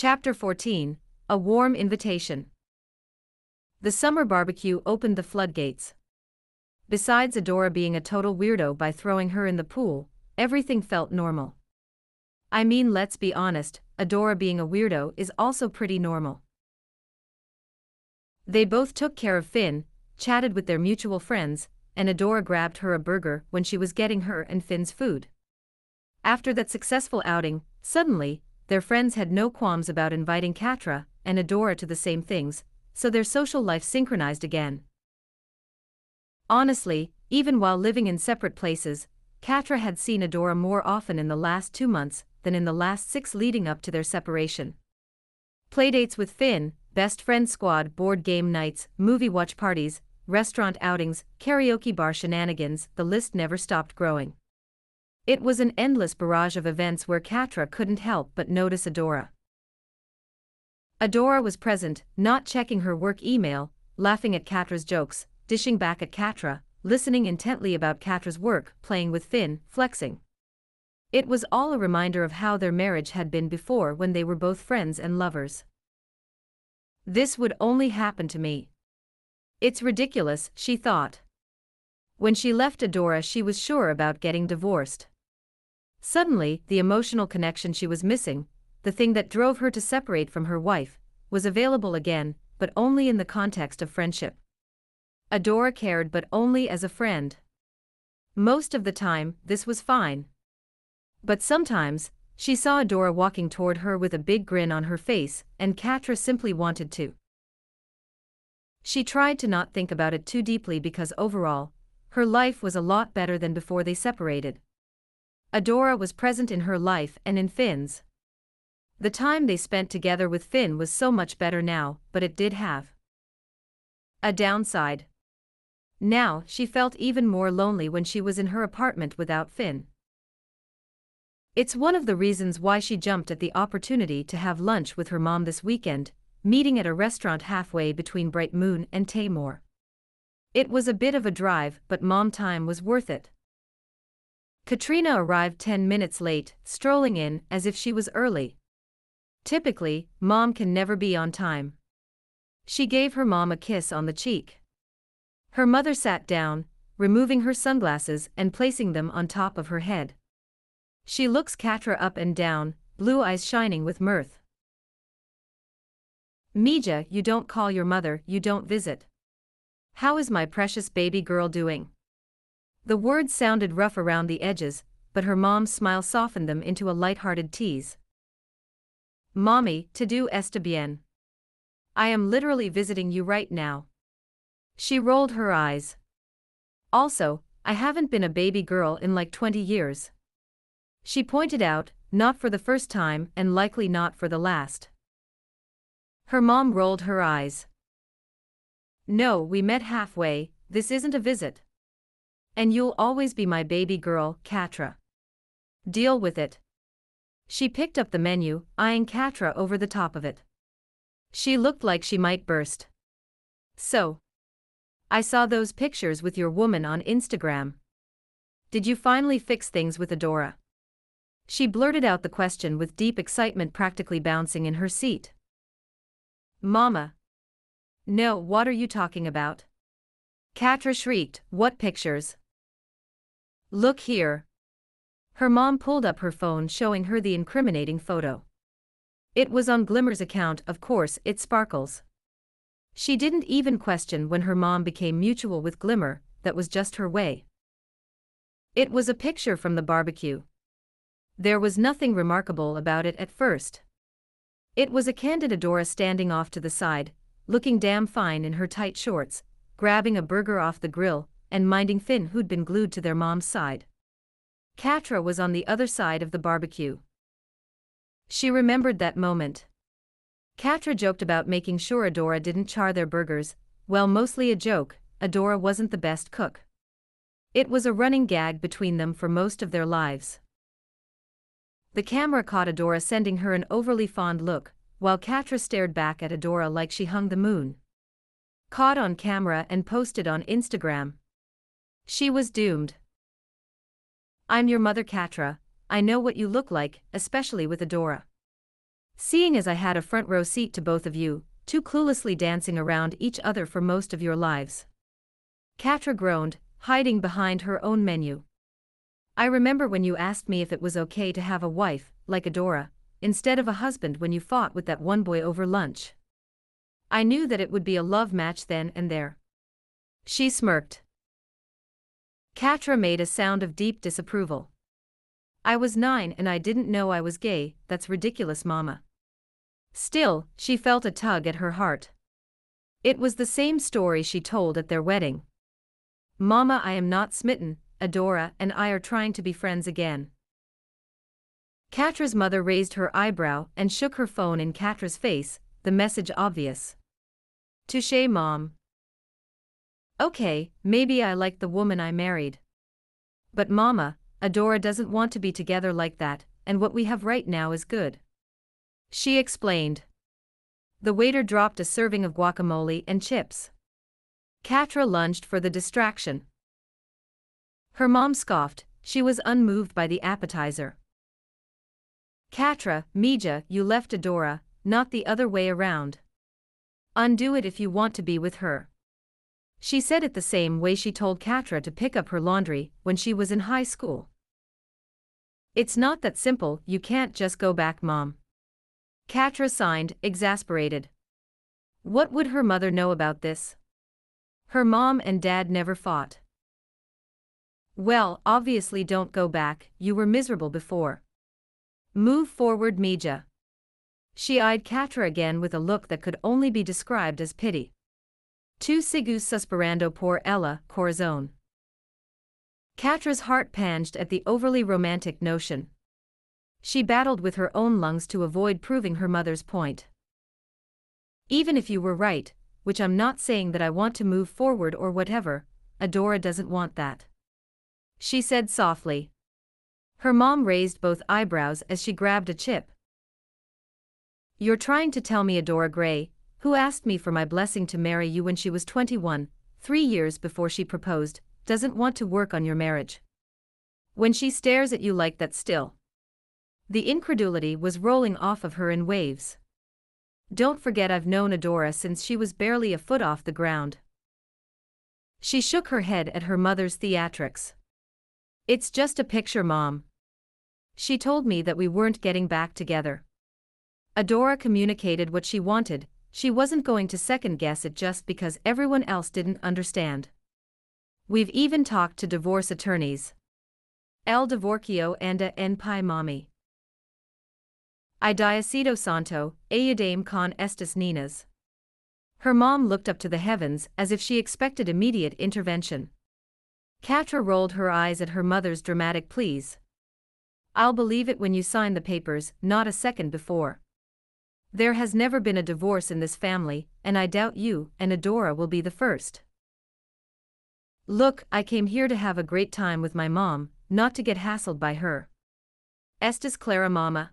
Chapter 14 A Warm Invitation. The summer barbecue opened the floodgates. Besides Adora being a total weirdo by throwing her in the pool, everything felt normal. I mean, let's be honest, Adora being a weirdo is also pretty normal. They both took care of Finn, chatted with their mutual friends, and Adora grabbed her a burger when she was getting her and Finn's food. After that successful outing, suddenly, their friends had no qualms about inviting Catra and Adora to the same things, so their social life synchronized again. Honestly, even while living in separate places, Catra had seen Adora more often in the last two months than in the last six leading up to their separation. Playdates with Finn, best friend squad board game nights, movie watch parties, restaurant outings, karaoke bar shenanigans, the list never stopped growing. It was an endless barrage of events where Catra couldn't help but notice Adora. Adora was present, not checking her work email, laughing at Catra's jokes, dishing back at Catra, listening intently about Catra's work, playing with Finn, flexing. It was all a reminder of how their marriage had been before when they were both friends and lovers. This would only happen to me. It's ridiculous, she thought. When she left Adora, she was sure about getting divorced. Suddenly, the emotional connection she was missing, the thing that drove her to separate from her wife, was available again, but only in the context of friendship. Adora cared but only as a friend. Most of the time, this was fine. But sometimes, she saw Adora walking toward her with a big grin on her face, and Catra simply wanted to. She tried to not think about it too deeply because overall, her life was a lot better than before they separated. Adora was present in her life and in Finn's. The time they spent together with Finn was so much better now, but it did have a downside. Now, she felt even more lonely when she was in her apartment without Finn. It's one of the reasons why she jumped at the opportunity to have lunch with her mom this weekend, meeting at a restaurant halfway between Bright Moon and Thaymor. It was a bit of a drive, but mom time was worth it. Katrina arrived 10 minutes late, strolling in as if she was early. Typically, mom can never be on time. She gave her mom a kiss on the cheek. Her mother sat down, removing her sunglasses and placing them on top of her head. She looks Catra up and down, blue eyes shining with mirth. Mija, you don't call your mother, you don't visit. How is my precious baby girl doing? The words sounded rough around the edges, but her mom's smile softened them into a light-hearted tease. Mommy, to do está bien. I am literally visiting you right now. She rolled her eyes. Also, I haven't been a baby girl in like 20 years. She pointed out, not for the first time and likely not for the last. Her mom rolled her eyes. No, we met halfway, this isn't a visit. And you'll always be my baby girl, Catra. Deal with it. She picked up the menu, eyeing Catra over the top of it. She looked like she might burst. So, I saw those pictures with your woman on Instagram. Did you finally fix things with Adora? She blurted out the question with deep excitement practically bouncing in her seat. Mama. No, what are you talking about? Catra shrieked, What pictures? Look here. Her mom pulled up her phone showing her the incriminating photo. It was on Glimmer's account, of course, it sparkles. She didn't even question when her mom became mutual with Glimmer, that was just her way. It was a picture from the barbecue. There was nothing remarkable about it at first. It was a candid Adora standing off to the side, looking damn fine in her tight shorts, grabbing a burger off the grill, and minding Finn who'd been glued to their mom's side. Catra was on the other side of the barbecue. She remembered that moment. Catra joked about making sure Adora didn't char their burgers, well mostly a joke, Adora wasn't the best cook. It was a running gag between them for most of their lives. The camera caught Adora sending her an overly fond look, while Catra stared back at Adora like she hung the moon. Caught on camera and posted on Instagram. She was doomed. I'm your mother Catra, I know what you look like, especially with Adora. Seeing as I had a front row seat to both of you, too cluelessly dancing around each other for most of your lives. Catra groaned, hiding behind her own menu. I remember when you asked me if it was okay to have a wife, like Adora, instead of a husband when you fought with that one boy over lunch. I knew that it would be a love match then and there. She smirked. Catra made a sound of deep disapproval. I was nine and I didn't know I was gay, that's ridiculous, Mama. Still, she felt a tug at her heart. It was the same story she told at their wedding. Mama, I am not smitten, Adora and I are trying to be friends again. Catra's mother raised her eyebrow and shook her phone in Catra's face, the message obvious. Touche, Mom. Okay, maybe I like the woman I married. But Mama, Adora doesn't want to be together like that, and what we have right now is good. She explained. The waiter dropped a serving of guacamole and chips. Catra lunged for the distraction. Her mom scoffed, she was unmoved by the appetizer. Catra, Mija, you left Adora, not the other way around. Undo it if you want to be with her. She said it the same way she told Catra to pick up her laundry when she was in high school. It's not that simple, you can't just go back, Mom. Catra signed, exasperated. What would her mother know about this? Her mom and dad never fought. Well, obviously don't go back, you were miserable before. Move forward, Mija. She eyed Catra again with a look that could only be described as pity. Tu sigus suspirando por ella, corazón. Catra's heart panged at the overly romantic notion. She battled with her own lungs to avoid proving her mother's point. Even if you were right, which I'm not saying that I want to move forward or whatever, Adora doesn't want that. She said softly. Her mom raised both eyebrows as she grabbed a chip. You're trying to tell me Adora Gray, who asked me for my blessing to marry you when she was 21, three years before she proposed, doesn't want to work on your marriage. When she stares at you like that still. The incredulity was rolling off of her in waves. Don't forget I've known Adora since she was barely a foot off the ground. She shook her head at her mother's theatrics. It's just a picture, Mom. She told me that we weren't getting back together. Adora communicated what she wanted, she wasn't going to second guess it just because everyone else didn't understand. We've even talked to divorce attorneys. El divorcio anda en pi mami. I diacido santo, ayudame con estas ninas. Her mom looked up to the heavens as if she expected immediate intervention. Catra rolled her eyes at her mother's dramatic pleas. I'll believe it when you sign the papers, not a second before. There has never been a divorce in this family, and I doubt you and Adora will be the first. Look, I came here to have a great time with my mom, not to get hassled by her. Estes Clara Mama.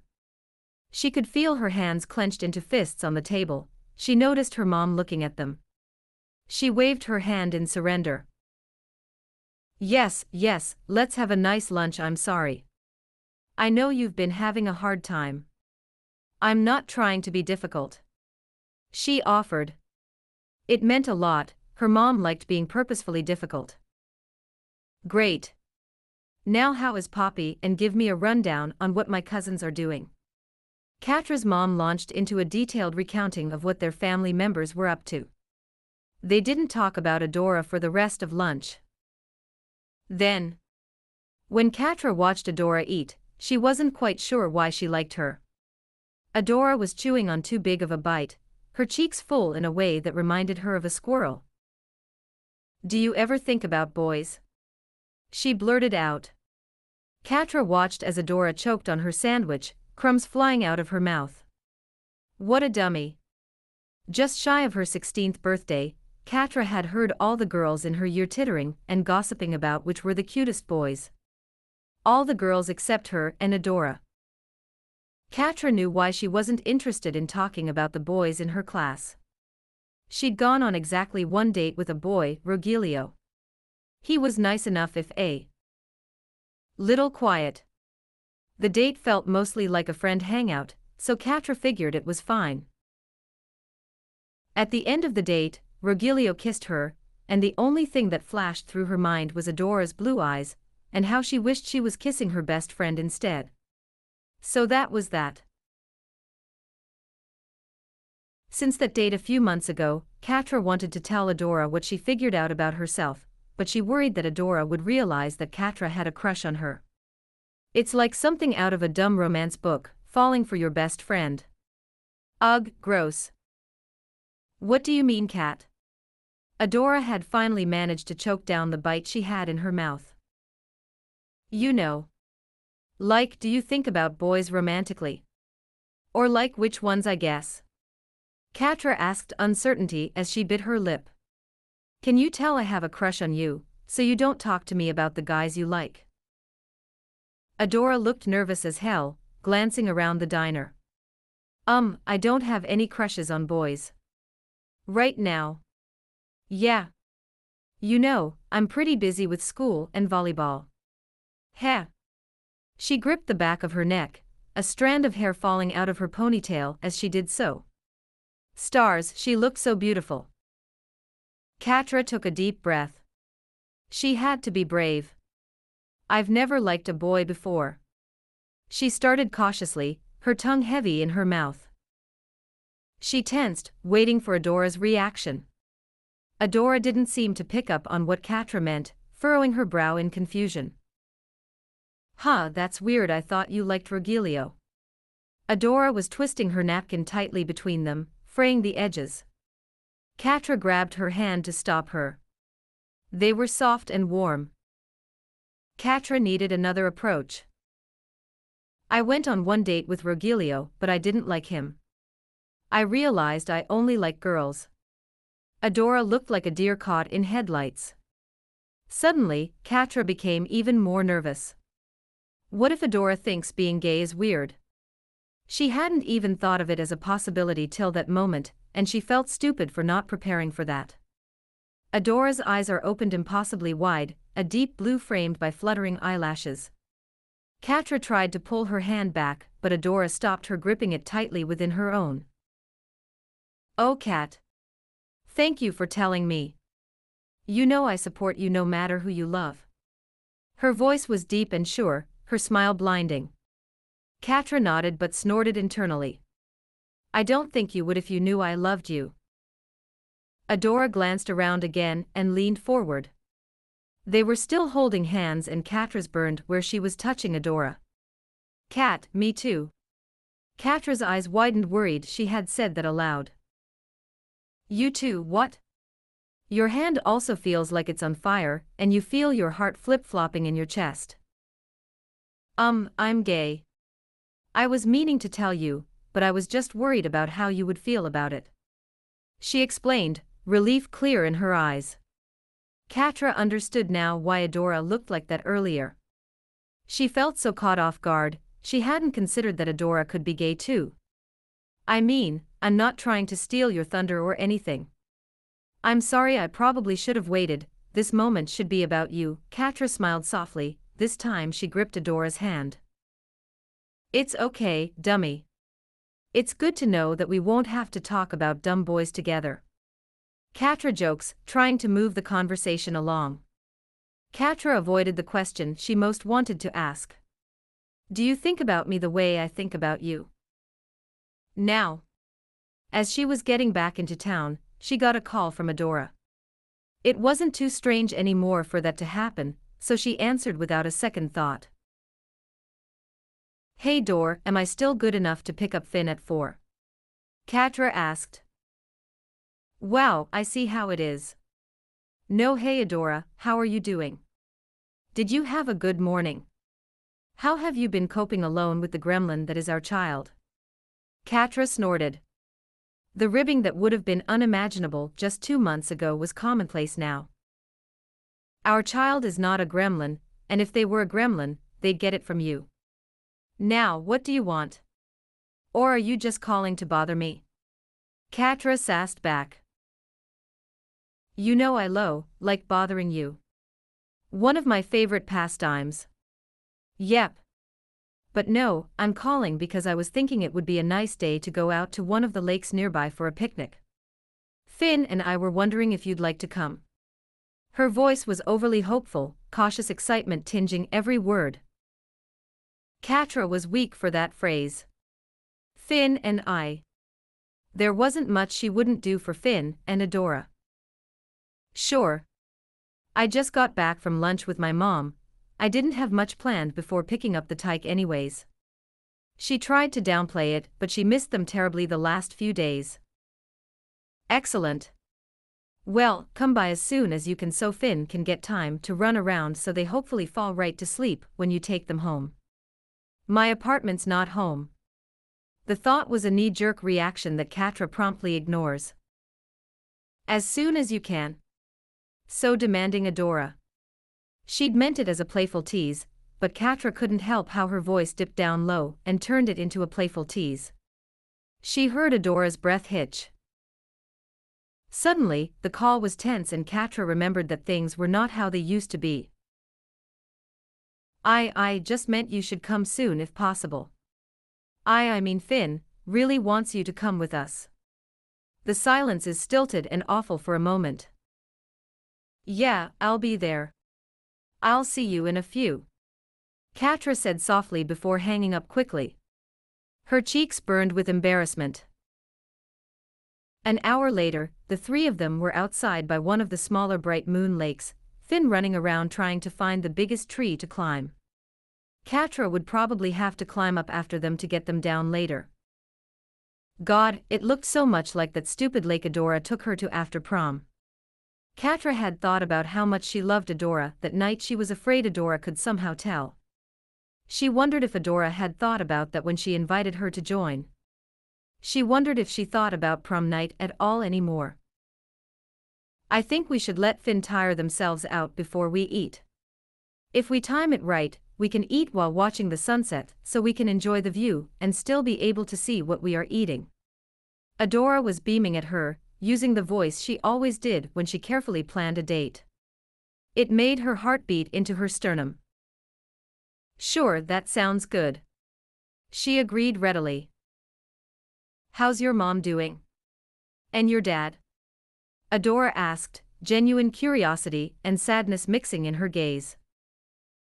She could feel her hands clenched into fists on the table, she noticed her mom looking at them. She waved her hand in surrender. Yes, yes, let's have a nice lunch, I'm sorry. I know you've been having a hard time. I'm not trying to be difficult. She offered. It meant a lot, her mom liked being purposefully difficult. Great. Now how is Poppy and give me a rundown on what my cousins are doing. Catra's mom launched into a detailed recounting of what their family members were up to. They didn't talk about Adora for the rest of lunch. Then, when Catra watched Adora eat, she wasn't quite sure why she liked her. Adora was chewing on too big of a bite, her cheeks full in a way that reminded her of a squirrel. Do you ever think about boys? She blurted out. Catra watched as Adora choked on her sandwich, crumbs flying out of her mouth. What a dummy. Just shy of her 16th birthday, Catra had heard all the girls in her year tittering and gossiping about which were the cutest boys. All the girls except her and Adora. Catra knew why she wasn't interested in talking about the boys in her class. She'd gone on exactly one date with a boy, Rogelio. He was nice enough if a little quiet. The date felt mostly like a friend hangout, so Catra figured it was fine. At the end of the date, Rogelio kissed her, and the only thing that flashed through her mind was Adora's blue eyes, and how she wished she was kissing her best friend instead. So that was that. Since that date a few months ago, Catra wanted to tell Adora what she figured out about herself, but she worried that Adora would realize that Catra had a crush on her. It's like something out of a dumb romance book, falling for your best friend. Ugh, gross. What do you mean, Cat? Adora had finally managed to choke down the bite she had in her mouth. You know. Like, do you think about boys romantically? Or like which ones, I guess? Catra asked uncertainty as she bit her lip. Can you tell I have a crush on you, so you don't talk to me about the guys you like? Adora looked nervous as hell, glancing around the diner. Um, I don't have any crushes on boys. Right now. Yeah. You know, I'm pretty busy with school and volleyball. Heh. She gripped the back of her neck, a strand of hair falling out of her ponytail as she did so. Stars, she looked so beautiful. Catra took a deep breath. She had to be brave. I've never liked a boy before. She started cautiously, her tongue heavy in her mouth. She tensed, waiting for Adora's reaction. Adora didn't seem to pick up on what Catra meant, furrowing her brow in confusion. Huh, that's weird, I thought you liked Rogelio. Adora was twisting her napkin tightly between them, fraying the edges. Catra grabbed her hand to stop her. They were soft and warm. Catra needed another approach. I went on one date with Rogelio, but I didn't like him. I realized I only like girls. Adora looked like a deer caught in headlights. Suddenly, Catra became even more nervous. What if Adora thinks being gay is weird? She hadn't even thought of it as a possibility till that moment, and she felt stupid for not preparing for that. Adora's eyes are opened impossibly wide, a deep blue framed by fluttering eyelashes. Catra tried to pull her hand back, but Adora stopped her gripping it tightly within her own. Oh Kat. Thank you for telling me. You know I support you no matter who you love. Her voice was deep and sure, her smile blinding. Catra nodded but snorted internally. I don't think you would if you knew I loved you. Adora glanced around again and leaned forward. They were still holding hands and Catra's burned where she was touching Adora. Cat, me too. Catra's eyes widened worried she had said that aloud. You too, what? Your hand also feels like it's on fire, and you feel your heart flip-flopping in your chest. Um, I'm gay. I was meaning to tell you, but I was just worried about how you would feel about it. She explained, relief clear in her eyes. Catra understood now why Adora looked like that earlier. She felt so caught off guard, she hadn't considered that Adora could be gay too. I mean, I'm not trying to steal your thunder or anything. I'm sorry I probably should have waited, this moment should be about you. Catra smiled softly, this time she gripped Adora's hand. It's okay, dummy. It's good to know that we won't have to talk about dumb boys together. Catra jokes, trying to move the conversation along. Catra avoided the question she most wanted to ask. Do you think about me the way I think about you? Now. As she was getting back into town, she got a call from Adora. It wasn't too strange anymore for that to happen, so she answered without a second thought. Hey Dor, am I still good enough to pick up Finn at 4? Catra asked. Wow, I see how it is. No hey Adora, how are you doing? Did you have a good morning? How have you been coping alone with the gremlin that is our child? Catra snorted. The ribbing that would have been unimaginable just two months ago was commonplace now. Our child is not a gremlin, and if they were a gremlin, they'd get it from you. Now, what do you want? Or are you just calling to bother me? Catra sassed back. You know I low, like bothering you. One of my favorite pastimes. Yep. But no, I'm calling because I was thinking it would be a nice day to go out to one of the lakes nearby for a picnic. Finn and I were wondering if you'd like to come. Her voice was overly hopeful, cautious excitement tinging every word. Catra was weak for that phrase. Finn and I. There wasn't much she wouldn't do for Finn and Adora. Sure. I just got back from lunch with my mom, I didn't have much planned before picking up the tyke anyways. She tried to downplay it, but she missed them terribly the last few days. Excellent. Well, come by as soon as you can so Finn can get time to run around so they hopefully fall right to sleep when you take them home. My apartment's not home. The thought was a knee-jerk reaction that Catra promptly ignores. As soon as you can. So demanding Adora. She'd meant it as a playful tease, but Catra couldn't help how her voice dipped down low and turned it into a playful tease. She heard Adora's breath hitch. Suddenly, the call was tense and Catra remembered that things were not how they used to be. I, I just meant you should come soon if possible. I, I mean Finn, really wants you to come with us. The silence is stilted and awful for a moment. Yeah, I'll be there. I'll see you in a few. Catra said softly before hanging up quickly. Her cheeks burned with embarrassment. An hour later, the three of them were outside by one of the smaller bright moon lakes, Finn running around trying to find the biggest tree to climb. Catra would probably have to climb up after them to get them down later. God, it looked so much like that stupid lake Adora took her to after prom. Catra had thought about how much she loved Adora that night she was afraid Adora could somehow tell. She wondered if Adora had thought about that when she invited her to join. She wondered if she thought about prom night at all anymore. I think we should let Finn tire themselves out before we eat. If we time it right, we can eat while watching the sunset so we can enjoy the view and still be able to see what we are eating. Adora was beaming at her, using the voice she always did when she carefully planned a date. It made her heart beat into her sternum. Sure, that sounds good. She agreed readily. How's your mom doing? And your dad? Adora asked, genuine curiosity and sadness mixing in her gaze.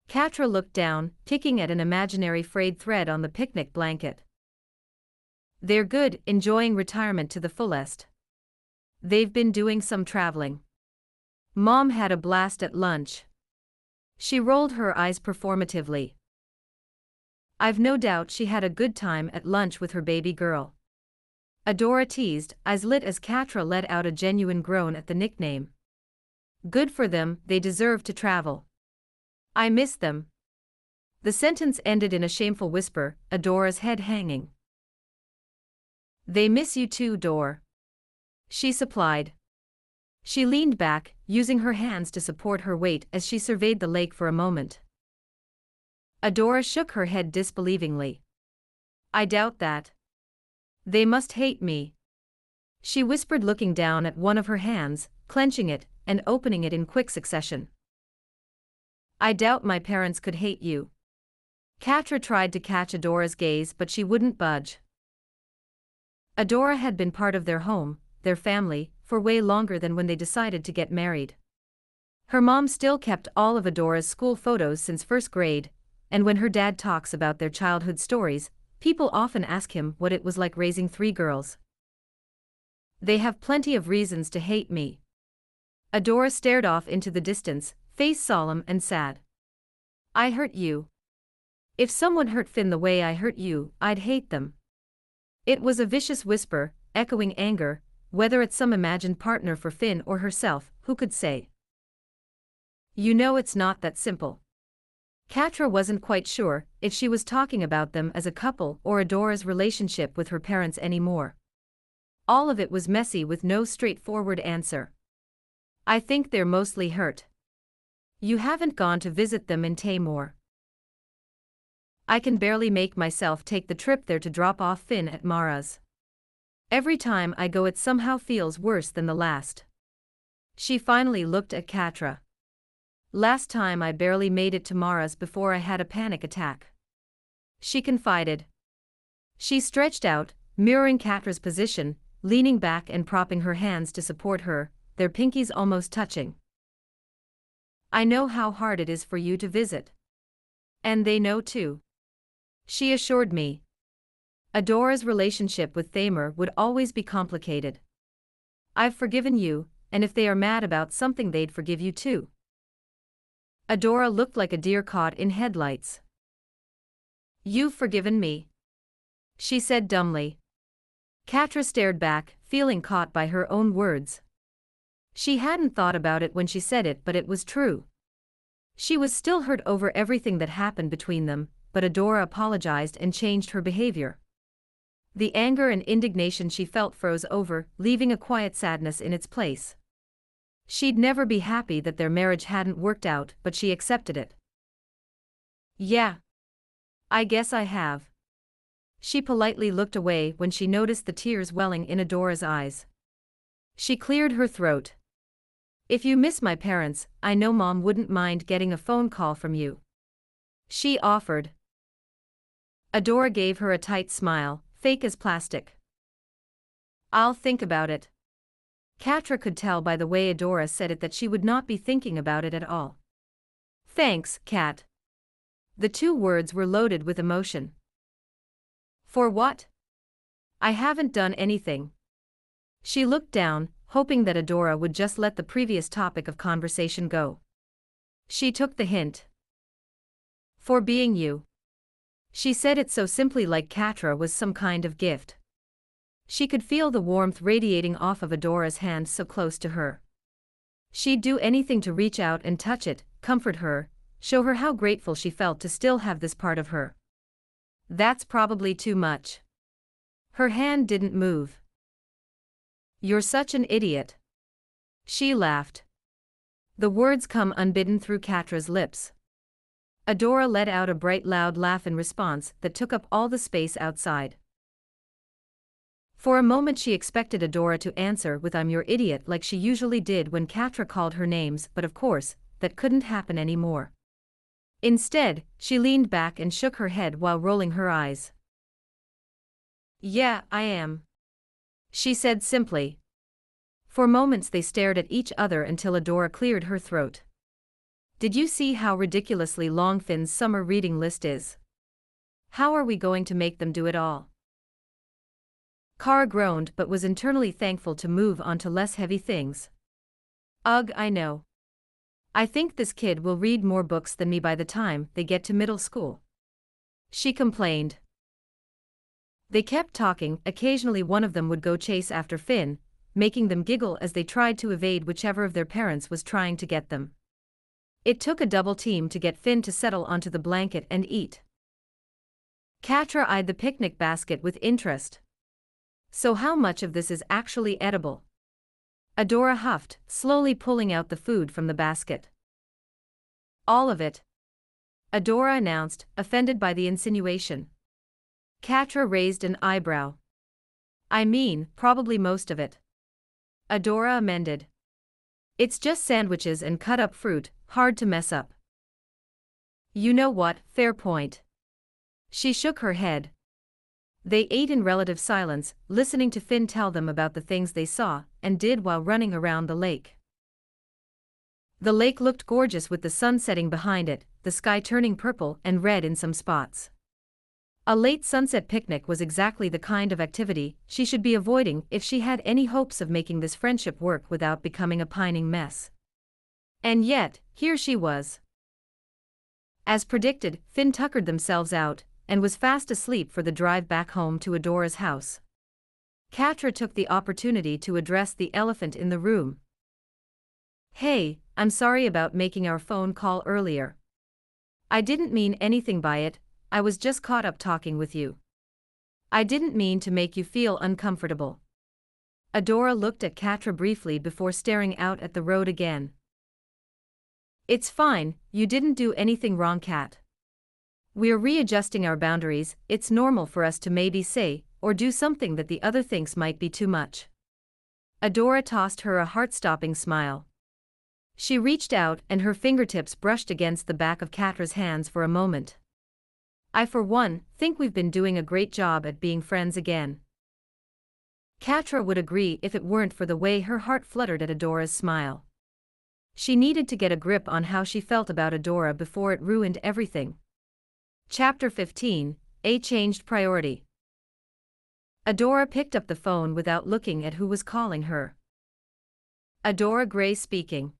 Catra looked down, picking at an imaginary frayed thread on the picnic blanket. They're good, enjoying retirement to the fullest. They've been doing some traveling. Mom had a blast at lunch. She rolled her eyes performatively. I've no doubt she had a good time at lunch with her baby girl. Adora teased, eyes lit as Catra let out a genuine groan at the nickname. Good for them, they deserve to travel. I miss them. The sentence ended in a shameful whisper, Adora's head hanging. They miss you too, Dor. She supplied. She leaned back, using her hands to support her weight as she surveyed the lake for a moment. Adora shook her head disbelievingly. I doubt that. They must hate me. She whispered looking down at one of her hands, clenching it, and opening it in quick succession. I doubt my parents could hate you. Catra tried to catch Adora's gaze but she wouldn't budge. Adora had been part of their home, their family, for way longer than when they decided to get married. Her mom still kept all of Adora's school photos since first grade, and when her dad talks about their childhood stories, people often ask him what it was like raising three girls. They have plenty of reasons to hate me. Adora stared off into the distance, face solemn and sad. I hurt you. If someone hurt Finn the way I hurt you, I'd hate them. It was a vicious whisper, echoing anger, whether it's some imagined partner for Finn or herself, who could say? You know it's not that simple. Catra wasn't quite sure if she was talking about them as a couple or Adora's relationship with her parents anymore. All of it was messy with no straightforward answer. I think they're mostly hurt. You haven't gone to visit them in Thaymor. I can barely make myself take the trip there to drop off Finn at Mara's. Every time I go it somehow feels worse than the last. She finally looked at Catra. Last time I barely made it to Mara's before I had a panic attack. She confided. She stretched out, mirroring Catra's position, leaning back and propping her hands to support her, their pinkies almost touching. I know how hard it is for you to visit. And they know too. She assured me. Adora's relationship with Thaymor would always be complicated. I've forgiven you, and if they are mad about something, they'd forgive you too. Adora looked like a deer caught in headlights. You've forgiven me. She said dumbly. Catra stared back, feeling caught by her own words. She hadn't thought about it when she said it, but it was true. She was still hurt over everything that happened between them, but Adora apologized and changed her behavior. The anger and indignation she felt froze over, leaving a quiet sadness in its place. She'd never be happy that their marriage hadn't worked out, but she accepted it. Yeah. I guess I have. She politely looked away when she noticed the tears welling in Adora's eyes. She cleared her throat. If you miss my parents, I know mom wouldn't mind getting a phone call from you. She offered. Adora gave her a tight smile, fake as plastic. I'll think about it. Catra could tell by the way Adora said it that she would not be thinking about it at all. Thanks, Cat. The two words were loaded with emotion. For what? I haven't done anything. She looked down, hoping that Adora would just let the previous topic of conversation go. She took the hint. For being you. She said it so simply like Catra was some kind of gift. She could feel the warmth radiating off of Adora's hand so close to her. She'd do anything to reach out and touch it, comfort her, show her how grateful she felt to still have this part of her. That's probably too much. Her hand didn't move. You're such an idiot. She laughed. The words come unbidden through Catra's lips. Adora let out a bright loud laugh in response that took up all the space outside. For a moment she expected Adora to answer with I'm your idiot like she usually did when Catra called her names but of course, that couldn't happen anymore. Instead, she leaned back and shook her head while rolling her eyes. Yeah, I am. She said simply. For moments they stared at each other until Adora cleared her throat. Did you see how ridiculously long Finn's summer reading list is? How are we going to make them do it all? Catra groaned but was internally thankful to move on to less heavy things. Ugh, I know. I think this kid will read more books than me by the time they get to middle school. She complained. They kept talking, occasionally one of them would go chase after Finn, making them giggle as they tried to evade whichever of their parents was trying to get them. It took a double team to get Finn to settle onto the blanket and eat. Catra eyed the picnic basket with interest. So how much of this is actually edible? Adora huffed, slowly pulling out the food from the basket. All of it. Adora announced, offended by the insinuation. Catra raised an eyebrow. I mean, probably most of it. Adora amended. It's just sandwiches and cut up fruit, hard to mess up. You know what, fair point. She shook her head. They ate in relative silence, listening to Finn tell them about the things they saw and did while running around the lake. The lake looked gorgeous with the sun setting behind it, the sky turning purple and red in some spots. A late sunset picnic was exactly the kind of activity she should be avoiding if she had any hopes of making this friendship work without becoming a pining mess. And yet, here she was. As predicted, Finn tuckered themselves out, and was fast asleep for the drive back home to Adora's house. Catra took the opportunity to address the elephant in the room. Hey, I'm sorry about making our phone call earlier. I didn't mean anything by it, I was just caught up talking with you. I didn't mean to make you feel uncomfortable. Adora looked at Catra briefly before staring out at the road again. It's fine, you didn't do anything wrong, Cat. We're readjusting our boundaries, it's normal for us to maybe say or do something that the other thinks might be too much. Adora tossed her a heart stopping smile. She reached out and her fingertips brushed against the back of Catra's hands for a moment. I for one, think we've been doing a great job at being friends again. Catra would agree if it weren't for the way her heart fluttered at Adora's smile. She needed to get a grip on how she felt about Adora before it ruined everything. Chapter 15 A Changed Priority Adora picked up the phone without looking at who was calling her. Adora Gray speaking.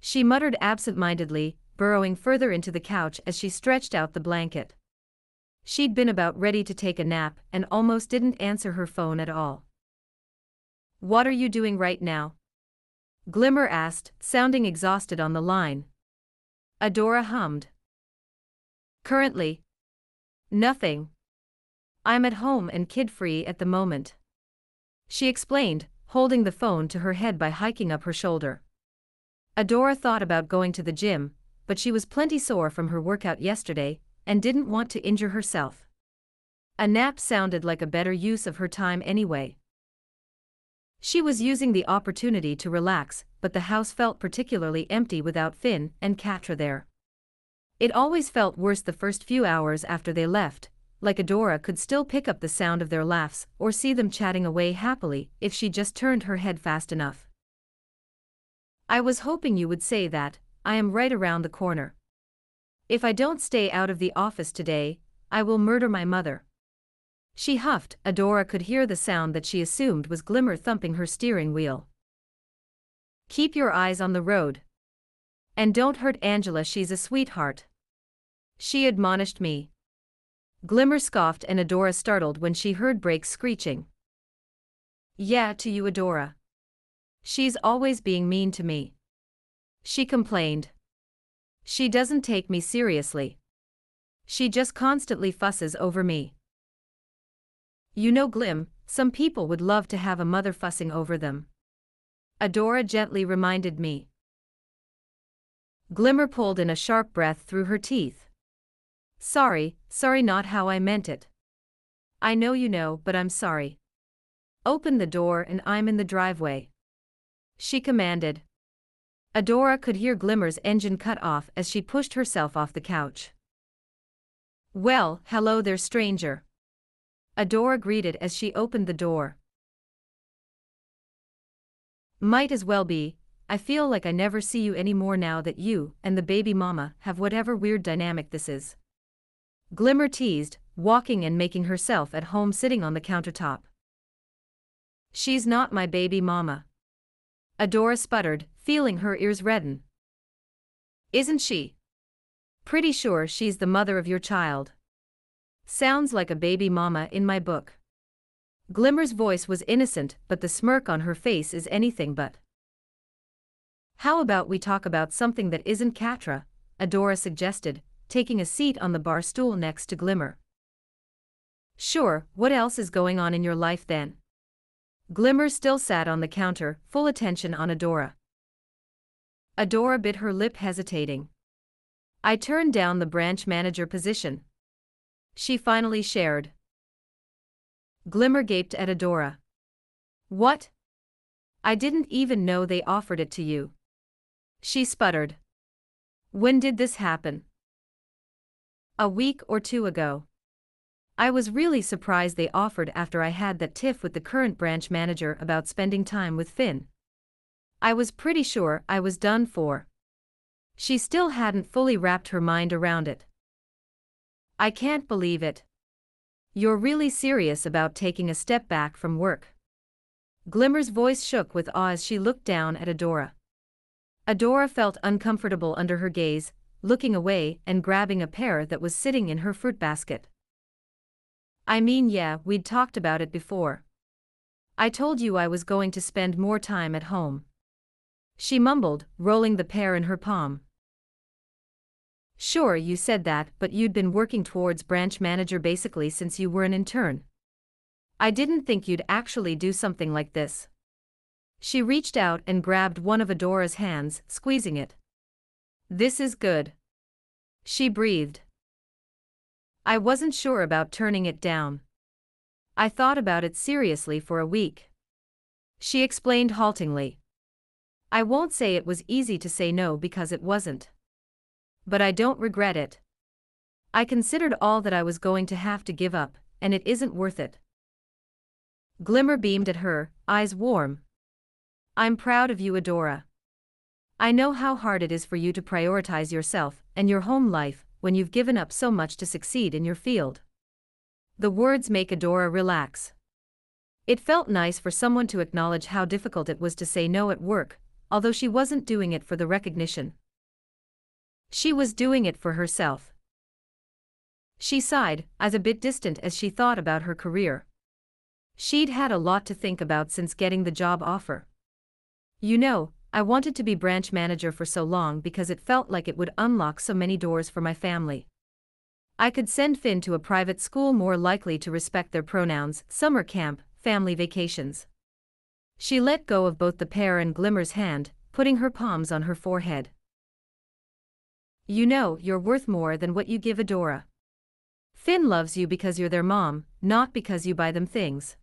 She muttered absent-mindedly, burrowing further into the couch as she stretched out the blanket. She'd been about ready to take a nap and almost didn't answer her phone at all. What are you doing right now? Glimmer asked, sounding exhausted on the line. Adora hummed. Currently. Nothing. I'm at home and kid-free at the moment. She explained, holding the phone to her head by hiking up her shoulder. Adora thought about going to the gym, but she was plenty sore from her workout yesterday and didn't want to injure herself. A nap sounded like a better use of her time anyway. She was using the opportunity to relax, but the house felt particularly empty without Finn and Catra there. It always felt worse the first few hours after they left, like Adora could still pick up the sound of their laughs or see them chatting away happily if she just turned her head fast enough. I was hoping you would say that, I am right around the corner. If I don't stay out of the office today, I will murder my mother. She huffed, Adora could hear the sound that she assumed was Glimmer thumping her steering wheel. Keep your eyes on the road. And don't hurt Angela, she's a sweetheart. She admonished me. Glimmer scoffed and Adora startled when she heard brakes screeching. Yeah, to you, Adora. She's always being mean to me. She complained. She doesn't take me seriously. She just constantly fusses over me. You know, Glim, some people would love to have a mother fussing over them. Adora gently reminded me. Glimmer pulled in a sharp breath through her teeth. Sorry, sorry, not how I meant it. I know you know, but I'm sorry. Open the door and I'm in the driveway. She commanded. Adora could hear Glimmer's engine cut off as she pushed herself off the couch. Well, hello there, stranger. Adora greeted as she opened the door. Might as well be, I feel like I never see you anymore now that you and the baby mama have whatever weird dynamic this is. Glimmer teased, walking and making herself at home sitting on the countertop. She's not my baby mama. Adora sputtered, feeling her ears redden. Isn't she? Pretty sure she's the mother of your child. Sounds like a baby mama in my book. Glimmer's voice was innocent, but the smirk on her face is anything but. How about we talk about something that isn't Catra? Adora suggested, taking a seat on the bar stool next to Glimmer. Sure, what else is going on in your life then? Glimmer still sat on the counter, full attention on Adora. Adora bit her lip hesitating. I turned down the branch manager position. She finally shared. Glimmer gaped at Adora. What? I didn't even know they offered it to you. She sputtered. When did this happen? A week or two ago. I was really surprised they offered after I had that tiff with the current branch manager about spending time with Finn. I was pretty sure I was done for. She still hadn't fully wrapped her mind around it. I can't believe it. You're really serious about taking a step back from work. Glimmer's voice shook with awe as she looked down at Adora. Adora felt uncomfortable under her gaze, looking away and grabbing a pear that was sitting in her fruit basket. I mean, yeah, we'd talked about it before. I told you I was going to spend more time at home. She mumbled, rolling the pear in her palm. Sure, you said that, but you'd been working towards branch manager basically since you were an intern. I didn't think you'd actually do something like this. She reached out and grabbed one of Adora's hands, squeezing it. This is good. She breathed. I wasn't sure about turning it down. I thought about it seriously for a week. She explained haltingly. I won't say it was easy to say no because it wasn't. But I don't regret it. I considered all that I was going to have to give up, and it isn't worth it. Glimmer beamed at her, eyes warm. I'm proud of you, Adora. I know how hard it is for you to prioritize yourself and your home life when you've given up so much to succeed in your field. The words make Adora relax. It felt nice for someone to acknowledge how difficult it was to say no at work, although she wasn't doing it for the recognition. She was doing it for herself. She sighed, as a bit distant as she thought about her career. She'd had a lot to think about since getting the job offer. You know, I wanted to be branch manager for so long because it felt like it would unlock so many doors for my family. I could send Finn to a private school more likely to respect their pronouns, summer camp, family vacations. She let go of both the pair and Glimmer's hand, putting her palms on her forehead. You know you're worth more than what you give Adora. Finn loves you because you're their mom, not because you buy them things.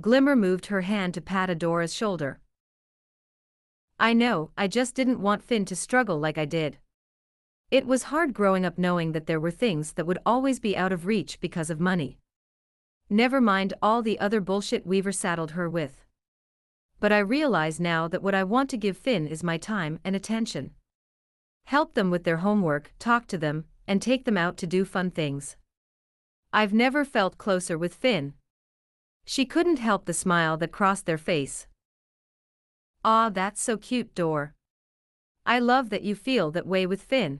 Glimmer moved her hand to pat Adora's shoulder. I know, I just didn't want Finn to struggle like I did. It was hard growing up knowing that there were things that would always be out of reach because of money. Never mind all the other bullshit Weaver saddled her with. But I realize now that what I want to give Finn is my time and attention. Help them with their homework, talk to them, and take them out to do fun things. I've never felt closer with Finn. She couldn't help the smile that crossed their face. Ah, that's so cute, Dor. I love that you feel that way with Finn.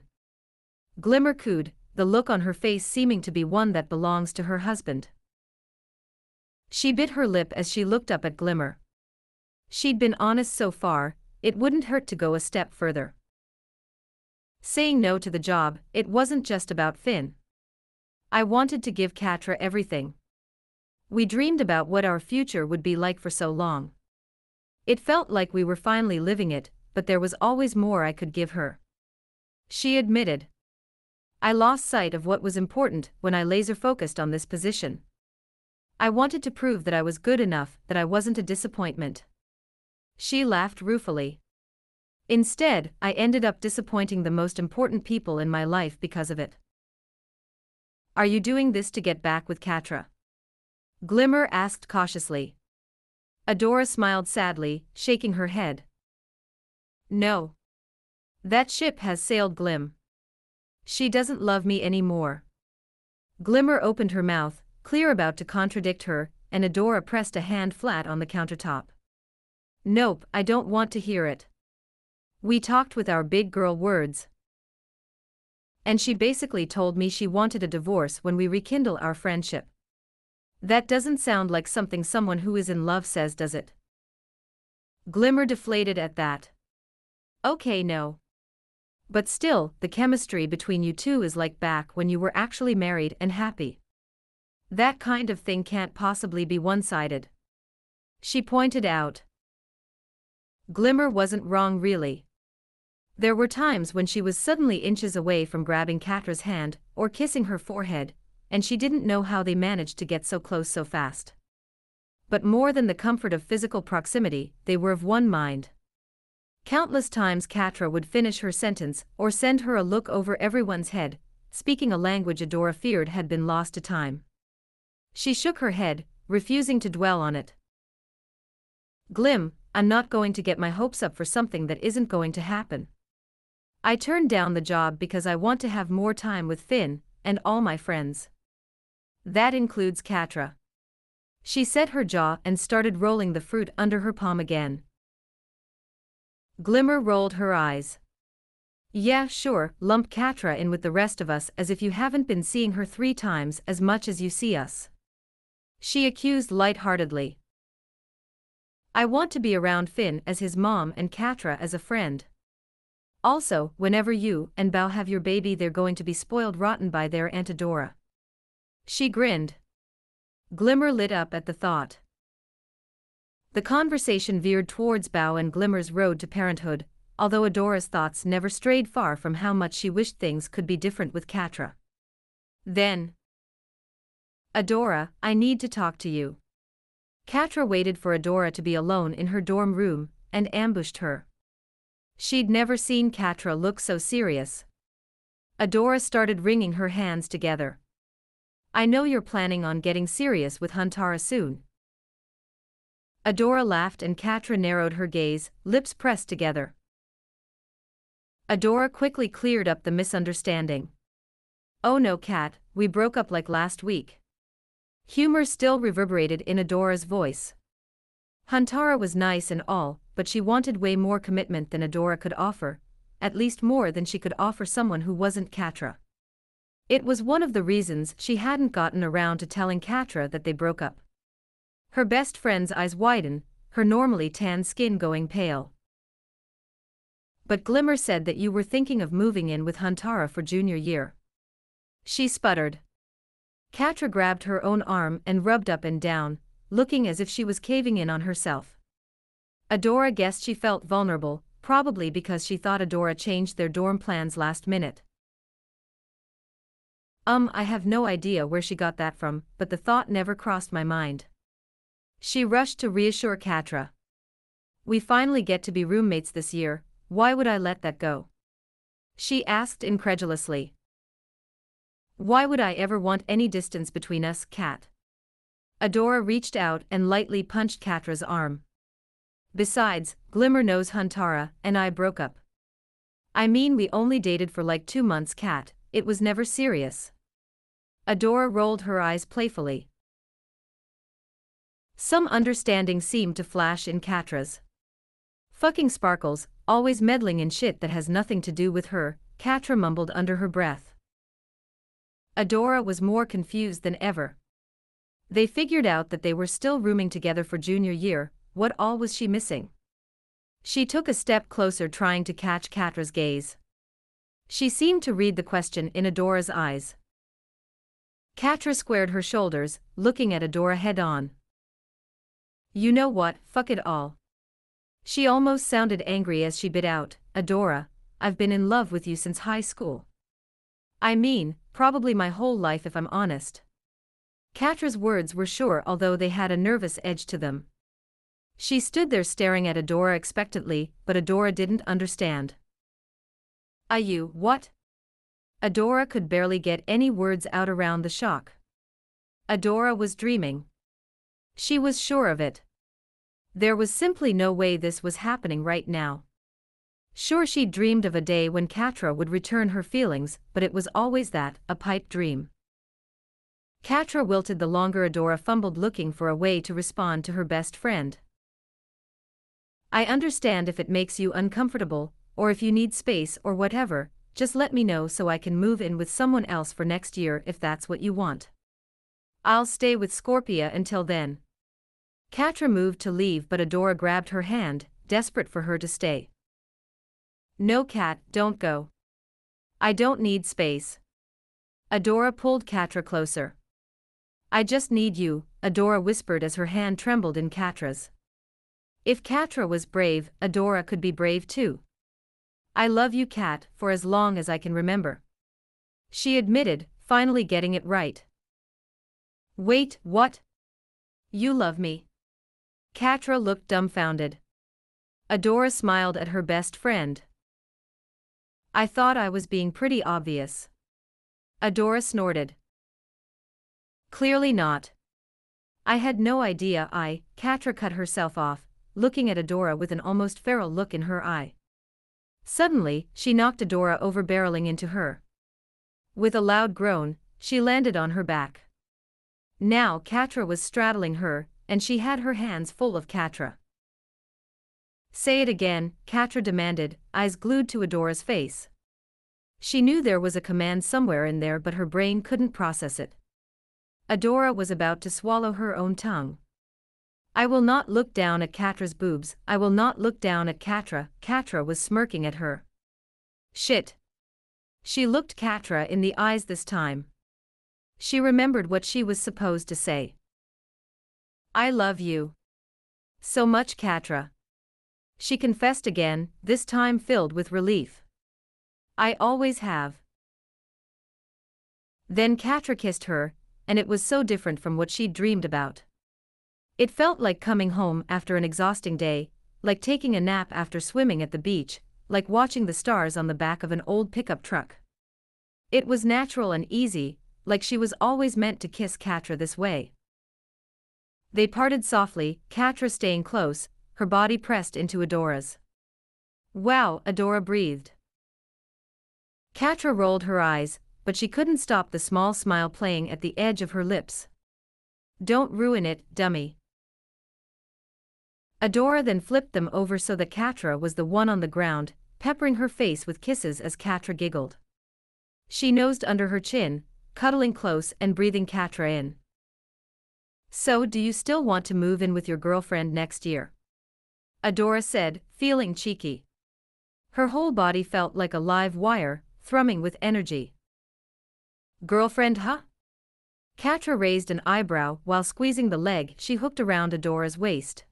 Glimmer cooed, the look on her face seeming to be one that belongs to her husband. She bit her lip as she looked up at Glimmer. She'd been honest so far, it wouldn't hurt to go a step further. Saying no to the job, it wasn't just about Finn. I wanted to give Catra everything. We dreamed about what our future would be like for so long. It felt like we were finally living it, but there was always more I could give her. She admitted. I lost sight of what was important when I laser focused on this position. I wanted to prove that I was good enough, that I wasn't a disappointment. She laughed ruefully. Instead, I ended up disappointing the most important people in my life because of it. Are you doing this to get back with Catra? Glimmer asked cautiously. Adora smiled sadly, shaking her head. No. That ship has sailed Glim. She doesn't love me anymore. Glimmer opened her mouth, clear about to contradict her, and Adora pressed a hand flat on the countertop. Nope, I don't want to hear it. We talked with our big girl words. And she basically told me she wanted a divorce when we rekindle our friendship. That doesn't sound like something someone who is in love says, does it? Glimmer deflated at that. Okay, no. But still, the chemistry between you two is like back when you were actually married and happy. That kind of thing can't possibly be one sided. She pointed out. Glimmer wasn't wrong, really. There were times when she was suddenly inches away from grabbing Catra's hand or kissing her forehead, and she didn't know how they managed to get so close so fast. But more than the comfort of physical proximity, they were of one mind. Countless times Catra would finish her sentence or send her a look over everyone's head, speaking a language Adora feared had been lost to time. She shook her head, refusing to dwell on it. Glim, I'm not going to get my hopes up for something that isn't going to happen. I turned down the job because I want to have more time with Finn and all my friends. That includes Catra. She set her jaw and started rolling the fruit under her palm again. Glimmer rolled her eyes. Yeah, sure, lump Catra in with the rest of us as if you haven't been seeing her three times as much as you see us. She accused light-heartedly. I want to be around Finn as his mom and Catra as a friend. Also, whenever you and Bow have your baby they're going to be spoiled rotten by their Aunt Adora. She grinned. Glimmer lit up at the thought. The conversation veered towards Bow and Glimmer's road to parenthood, although Adora's thoughts never strayed far from how much she wished things could be different with Catra. Then. Adora, I need to talk to you. Catra waited for Adora to be alone in her dorm room, and ambushed her. She'd never seen Catra look so serious. Adora started wringing her hands together. I know you're planning on getting serious with Huntara soon. Adora laughed and Catra narrowed her gaze, lips pressed together. Adora quickly cleared up the misunderstanding. Oh no, Kat, we broke up like last week. Humor still reverberated in Adora's voice. Huntara was nice and all, but she wanted way more commitment than Adora could offer, at least more than she could offer someone who wasn't Catra. It was one of the reasons she hadn't gotten around to telling Catra that they broke up. Her best friend's eyes widen, her normally tan skin going pale. But Glimmer said that you were thinking of moving in with Huntara for junior year. She sputtered. Catra grabbed her own arm and rubbed up and down, looking as if she was caving in on herself. Adora guessed she felt vulnerable, probably because she thought Adora changed their dorm plans last minute. Um, I have no idea where she got that from, but the thought never crossed my mind. She rushed to reassure Catra. We finally get to be roommates this year, why would I let that go? She asked incredulously. Why would I ever want any distance between us, Kat? Adora reached out and lightly punched Catra's arm. Besides, Glimmer knows Huntara and I broke up. I mean we only dated for like two months Kat, it was never serious. Adora rolled her eyes playfully. Some understanding seemed to flash in Catra's. Fucking sparkles, always meddling in shit that has nothing to do with her, Catra mumbled under her breath. Adora was more confused than ever. They figured out that they were still rooming together for junior year, what all was she missing? She took a step closer trying to catch Catra's gaze. She seemed to read the question in Adora's eyes. Catra squared her shoulders, looking at Adora head on. You know what, fuck it all. She almost sounded angry as she bit out, Adora, I've been in love with you since high school. I mean, probably my whole life if I'm honest. Catra's words were sure although they had a nervous edge to them. She stood there staring at Adora expectantly, but Adora didn't understand. Are you, what? Adora could barely get any words out around the shock. Adora was dreaming. She was sure of it. There was simply no way this was happening right now. Sure she dreamed of a day when Catra would return her feelings, but it was always that, a pipe dream. Catra wilted the longer Adora fumbled looking for a way to respond to her best friend. I understand if it makes you uncomfortable, or if you need space or whatever, just let me know so I can move in with someone else for next year if that's what you want. I'll stay with Scorpia until then. Catra moved to leave but Adora grabbed her hand, desperate for her to stay. No Kat, don't go. I don't need space. Adora pulled Catra closer. I just need you, Adora whispered as her hand trembled in Catra's. If Catra was brave, Adora could be brave too. I love you, Cat, for as long as I can remember. She admitted, finally getting it right. Wait, what? You love me? Catra looked dumbfounded. Adora smiled at her best friend. I thought I was being pretty obvious. Adora snorted. Clearly not. I had no idea I, Catra cut herself off, looking at Adora with an almost feral look in her eye. Suddenly, she knocked Adora over barreling into her. With a loud groan, she landed on her back. Now Catra was straddling her, and she had her hands full of Catra. Say it again, Catra demanded, eyes glued to Adora's face. She knew there was a command somewhere in there but her brain couldn't process it. Adora was about to swallow her own tongue. I will not look down at Catra's boobs, I will not look down at Catra, Catra was smirking at her. Shit. She looked Catra in the eyes this time. She remembered what she was supposed to say. I love you. So much Catra. She confessed again, this time filled with relief. I always have. Then Catra kissed her, and it was so different from what she'd dreamed about. It felt like coming home after an exhausting day, like taking a nap after swimming at the beach, like watching the stars on the back of an old pickup truck. It was natural and easy, like she was always meant to kiss Catra this way. They parted softly, Catra staying close, her body pressed into Adora's. Wow, Adora breathed. Catra rolled her eyes, but she couldn't stop the small smile playing at the edge of her lips. Don't ruin it, dummy. Adora then flipped them over so that Catra was the one on the ground, peppering her face with kisses as Catra giggled. She nosed under her chin, cuddling close and breathing Catra in. So do you still want to move in with your girlfriend next year? Adora said, feeling cheeky. Her whole body felt like a live wire, thrumming with energy. Girlfriend huh? Catra raised an eyebrow while squeezing the leg she hooked around Adora's waist.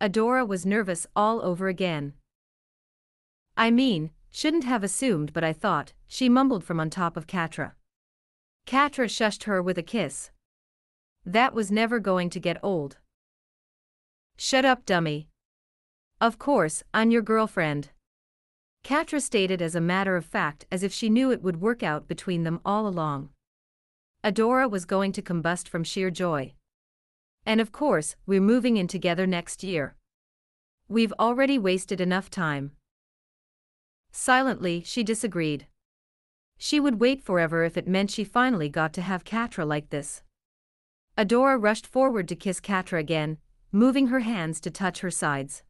Adora was nervous all over again. I mean, shouldn't have assumed but I thought, she mumbled from on top of Catra. Catra shushed her with a kiss. That was never going to get old. Shut up dummy. Of course, I'm your girlfriend. Catra stated as a matter of fact as if she knew it would work out between them all along. Adora was going to combust from sheer joy. And of course, we're moving in together next year. We've already wasted enough time. Silently, she disagreed. She would wait forever if it meant she finally got to have Catra like this. Adora rushed forward to kiss Catra again, moving her hands to touch her sides.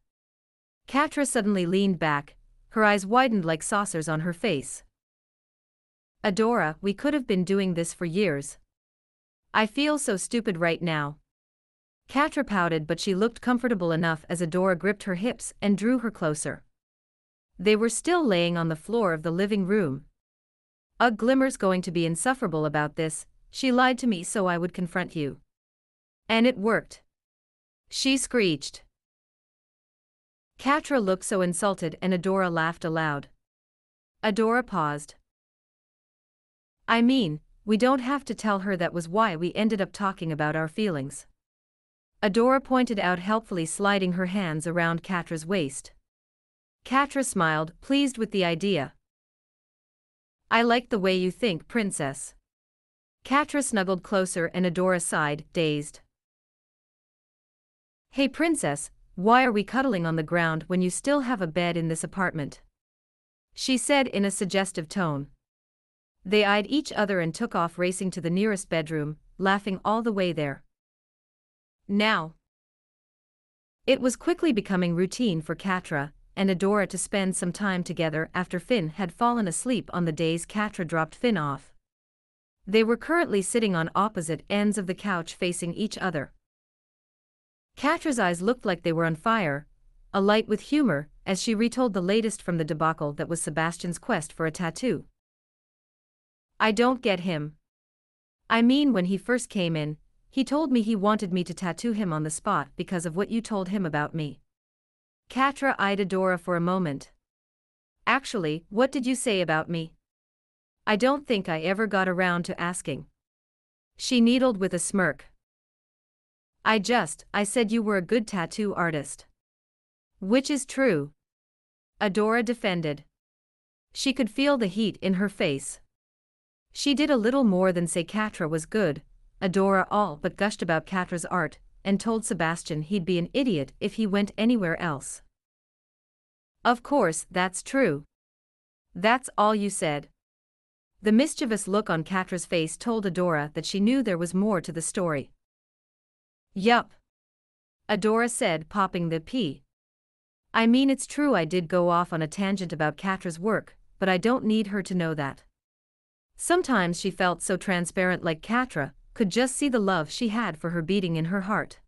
Catra suddenly leaned back, her eyes widened like saucers on her face. Adora, we could have been doing this for years. I feel so stupid right now. Catra pouted but she looked comfortable enough as Adora gripped her hips and drew her closer. They were still laying on the floor of the living room. Ugh Glimmer's going to be insufferable about this, she lied to me so I would confront you. And it worked. She screeched. Catra looked so insulted and Adora laughed aloud. Adora paused. I mean, we don't have to tell her that was why we ended up talking about our feelings. Adora pointed out helpfully sliding her hands around Catra's waist. Catra smiled, pleased with the idea. I like the way you think, princess. Catra snuggled closer and Adora sighed, dazed. Hey princess, why are we cuddling on the ground when you still have a bed in this apartment? She said in a suggestive tone. They eyed each other and took off racing to the nearest bedroom, laughing all the way there. Now. It was quickly becoming routine for Catra and Adora to spend some time together after Finn had fallen asleep on the days Catra dropped Finn off. They were currently sitting on opposite ends of the couch facing each other. Catra's eyes looked like they were on fire, alight with humor, as she retold the latest from the debacle that was Sebastian's quest for a tattoo. I don't get him. I mean when he first came in, he told me he wanted me to tattoo him on the spot because of what you told him about me. Catra eyed Adora for a moment. Actually, what did you say about me? I don't think I ever got around to asking. She needled with a smirk. I just, I said you were a good tattoo artist. Which is true. Adora defended. She could feel the heat in her face. She did a little more than say Catra was good, Adora all but gushed about Catra's art, and told Sebastian he'd be an idiot if he went anywhere else. Of course, that's true. That's all you said. The mischievous look on Catra's face told Adora that she knew there was more to the story. Yup. Adora said, popping the pea. I mean, it's true I did go off on a tangent about Catra's work, but I don't need her to know that. Sometimes she felt so transparent like Catra, could just see the love she had for her beating in her heart.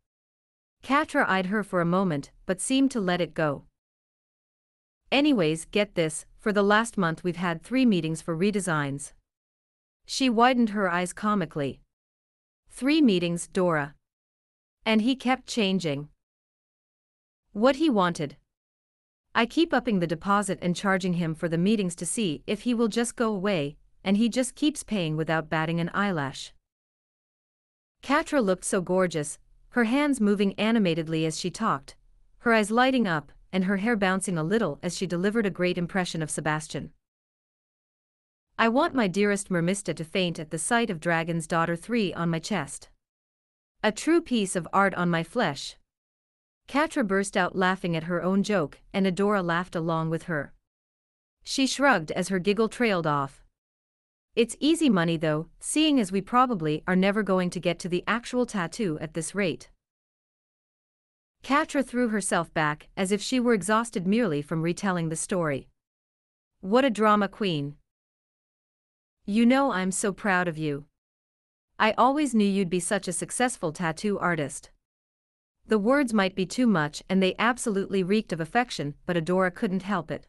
Catra eyed her for a moment, but seemed to let it go. Anyways, get this, for the last month we've had three meetings for redesigns. She widened her eyes comically. Three meetings, Dora. And he kept changing. What he wanted. I keep upping the deposit and charging him for the meetings to see if he will just go away, and he just keeps paying without batting an eyelash. Catra looked so gorgeous, her hands moving animatedly as she talked, her eyes lighting up, and her hair bouncing a little as she delivered a great impression of Sebastian. I want my dearest Mermista to faint at the sight of Dragon's Daughter 3 on my chest. A true piece of art on my flesh. Catra burst out laughing at her own joke, and Adora laughed along with her. She shrugged as her giggle trailed off. It's easy money though, seeing as we probably are never going to get to the actual tattoo at this rate. Catra threw herself back as if she were exhausted merely from retelling the story. What a drama queen. You know I'm so proud of you. I always knew you'd be such a successful tattoo artist. The words might be too much and they absolutely reeked of affection, but Adora couldn't help it.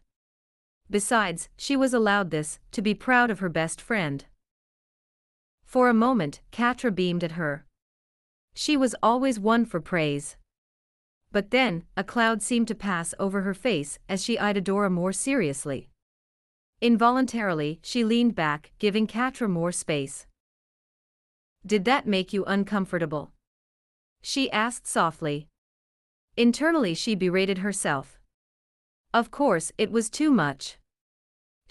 Besides, she was allowed this, to be proud of her best friend. For a moment, Catra beamed at her. She was always one for praise. But then, a cloud seemed to pass over her face as she eyed Adora more seriously. Involuntarily, she leaned back, giving Catra more space. Did that make you uncomfortable? She asked softly. Internally, she berated herself. Of course, it was too much.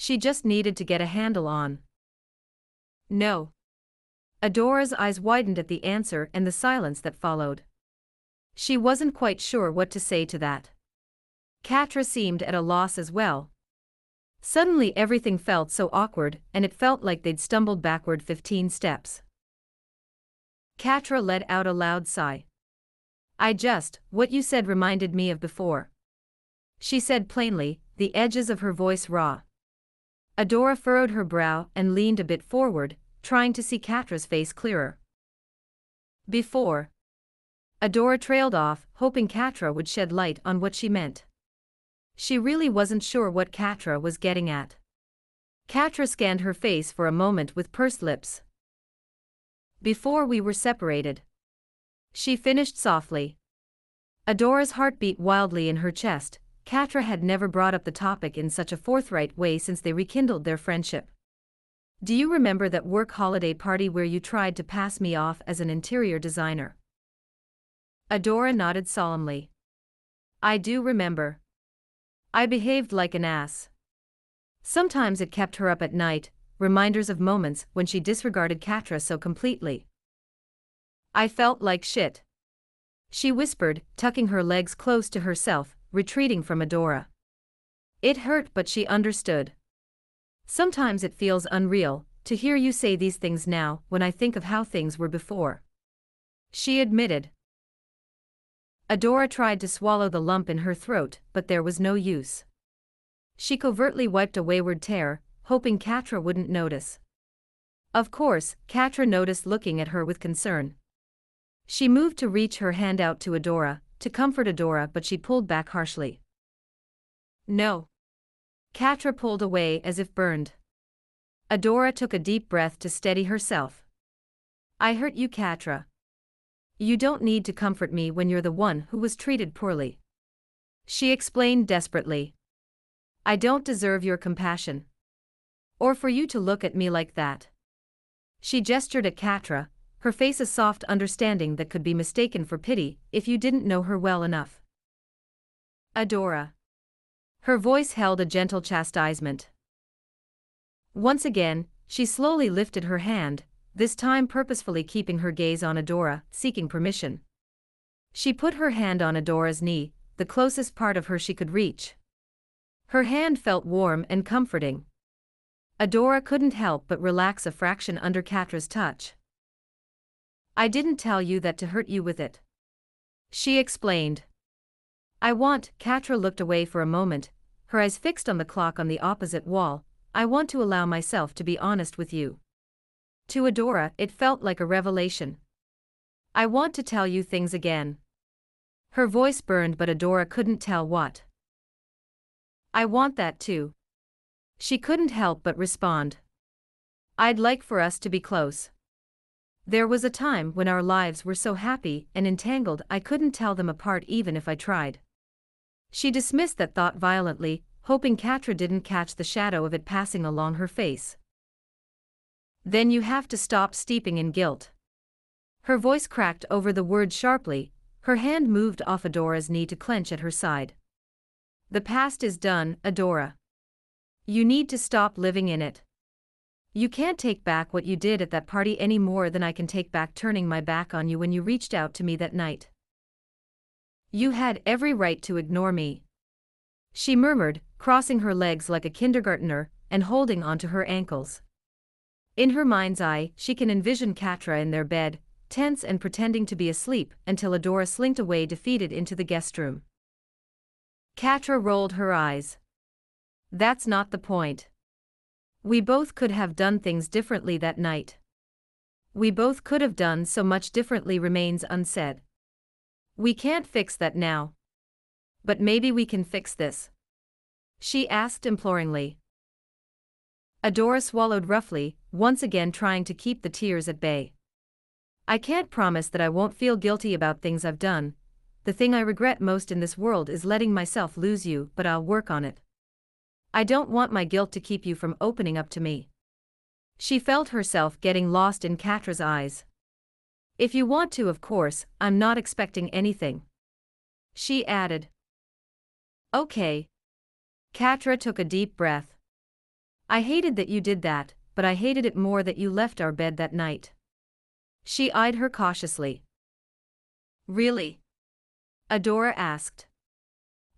She just needed to get a handle on. No. Adora's eyes widened at the answer and the silence that followed. She wasn't quite sure what to say to that. Catra seemed at a loss as well. Suddenly everything felt so awkward, and it felt like they'd stumbled backward 15 steps. Catra let out a loud sigh. I just, what you said reminded me of before. She said plainly, the edges of her voice raw. Adora furrowed her brow and leaned a bit forward, trying to see Catra's face clearer. Before. Adora trailed off, hoping Catra would shed light on what she meant. She really wasn't sure what Catra was getting at. Catra scanned her face for a moment with pursed lips. Before we were separated. She finished softly. Adora's heart beat wildly in her chest, Catra had never brought up the topic in such a forthright way since they rekindled their friendship. Do you remember that work holiday party where you tried to pass me off as an interior designer? Adora nodded solemnly. I do remember. I behaved like an ass. Sometimes it kept her up at night, reminders of moments when she disregarded Catra so completely. I felt like shit. She whispered, tucking her legs close to herself, retreating from Adora. It hurt but she understood. Sometimes it feels unreal, to hear you say these things now, when I think of how things were before. She admitted. Adora tried to swallow the lump in her throat, but there was no use. She covertly wiped a wayward tear, hoping Catra wouldn't notice. Of course, Catra noticed looking at her with concern. She moved to reach her hand out to Adora, to comfort Adora but she pulled back harshly. No. Catra pulled away as if burned. Adora took a deep breath to steady herself. I hurt you Catra. You don't need to comfort me when you're the one who was treated poorly. She explained desperately. I don't deserve your compassion. Or for you to look at me like that. She gestured at Catra, her face a soft understanding that could be mistaken for pity if you didn't know her well enough. Adora. Her voice held a gentle chastisement. Once again, she slowly lifted her hand, this time purposefully keeping her gaze on Adora, seeking permission. She put her hand on Adora's knee, the closest part of her she could reach. Her hand felt warm and comforting. Adora couldn't help but relax a fraction under Catra's touch. I didn't tell you that to hurt you with it. She explained. I want, Catra looked away for a moment, her eyes fixed on the clock on the opposite wall, I want to allow myself to be honest with you. To Adora, it felt like a revelation. I want to tell you things again. Her voice burned, but Adora couldn't tell what. I want that too. She couldn't help but respond. I'd like for us to be close. There was a time when our lives were so happy and entangled I couldn't tell them apart even if I tried. She dismissed that thought violently, hoping Catra didn't catch the shadow of it passing along her face. Then you have to stop steeping in guilt. Her voice cracked over the word sharply, her hand moved off Adora's knee to clench at her side. The past is done, Adora. You need to stop living in it. You can't take back what you did at that party any more than I can take back turning my back on you when you reached out to me that night. You had every right to ignore me. She murmured, crossing her legs like a kindergartner and holding onto her ankles. In her mind's eye, she can envision Catra in their bed, tense and pretending to be asleep until Adora slinked away defeated into the guest room. Catra rolled her eyes. That's not the point. We both could have done things differently that night. We both could have done so much differently remains unsaid. We can't fix that now. But maybe we can fix this. She asked imploringly. Adora swallowed roughly, once again trying to keep the tears at bay. I can't promise that I won't feel guilty about things I've done. The thing I regret most in this world is letting myself lose you, but I'll work on it. I don't want my guilt to keep you from opening up to me. She felt herself getting lost in Catra's eyes. If you want to, of course, I'm not expecting anything. She added. Okay. Catra took a deep breath. I hated that you did that, but I hated it more that you left our bed that night. She eyed her cautiously. Really? Adora asked.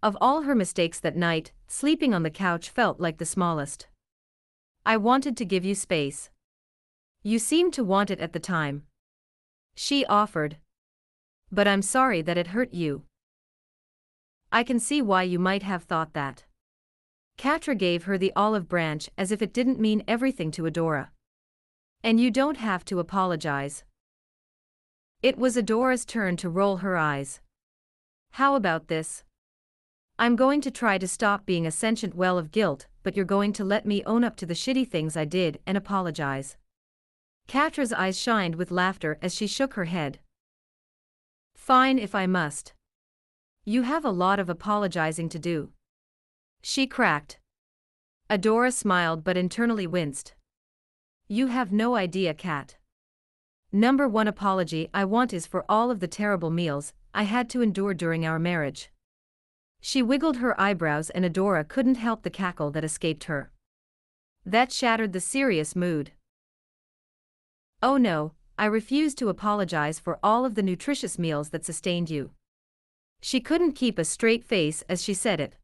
Of all her mistakes that night, sleeping on the couch felt like the smallest. I wanted to give you space. You seemed to want it at the time. She offered. But I'm sorry that it hurt you. I can see why you might have thought that. Catra gave her the olive branch as if it didn't mean everything to Adora. And you don't have to apologize. It was Adora's turn to roll her eyes. How about this? I'm going to try to stop being a sentient well of guilt, but you're going to let me own up to the shitty things I did and apologize. Catra's eyes shined with laughter as she shook her head. Fine if I must. You have a lot of apologizing to do. She cracked. Adora smiled but internally winced. You have no idea, Kat. Number one apology I want is for all of the terrible meals I had to endure during our marriage. She wiggled her eyebrows and Adora couldn't help the cackle that escaped her. That shattered the serious mood. Oh no, I refuse to apologize for all of the nutritious meals that sustained you. She couldn't keep a straight face as she said it.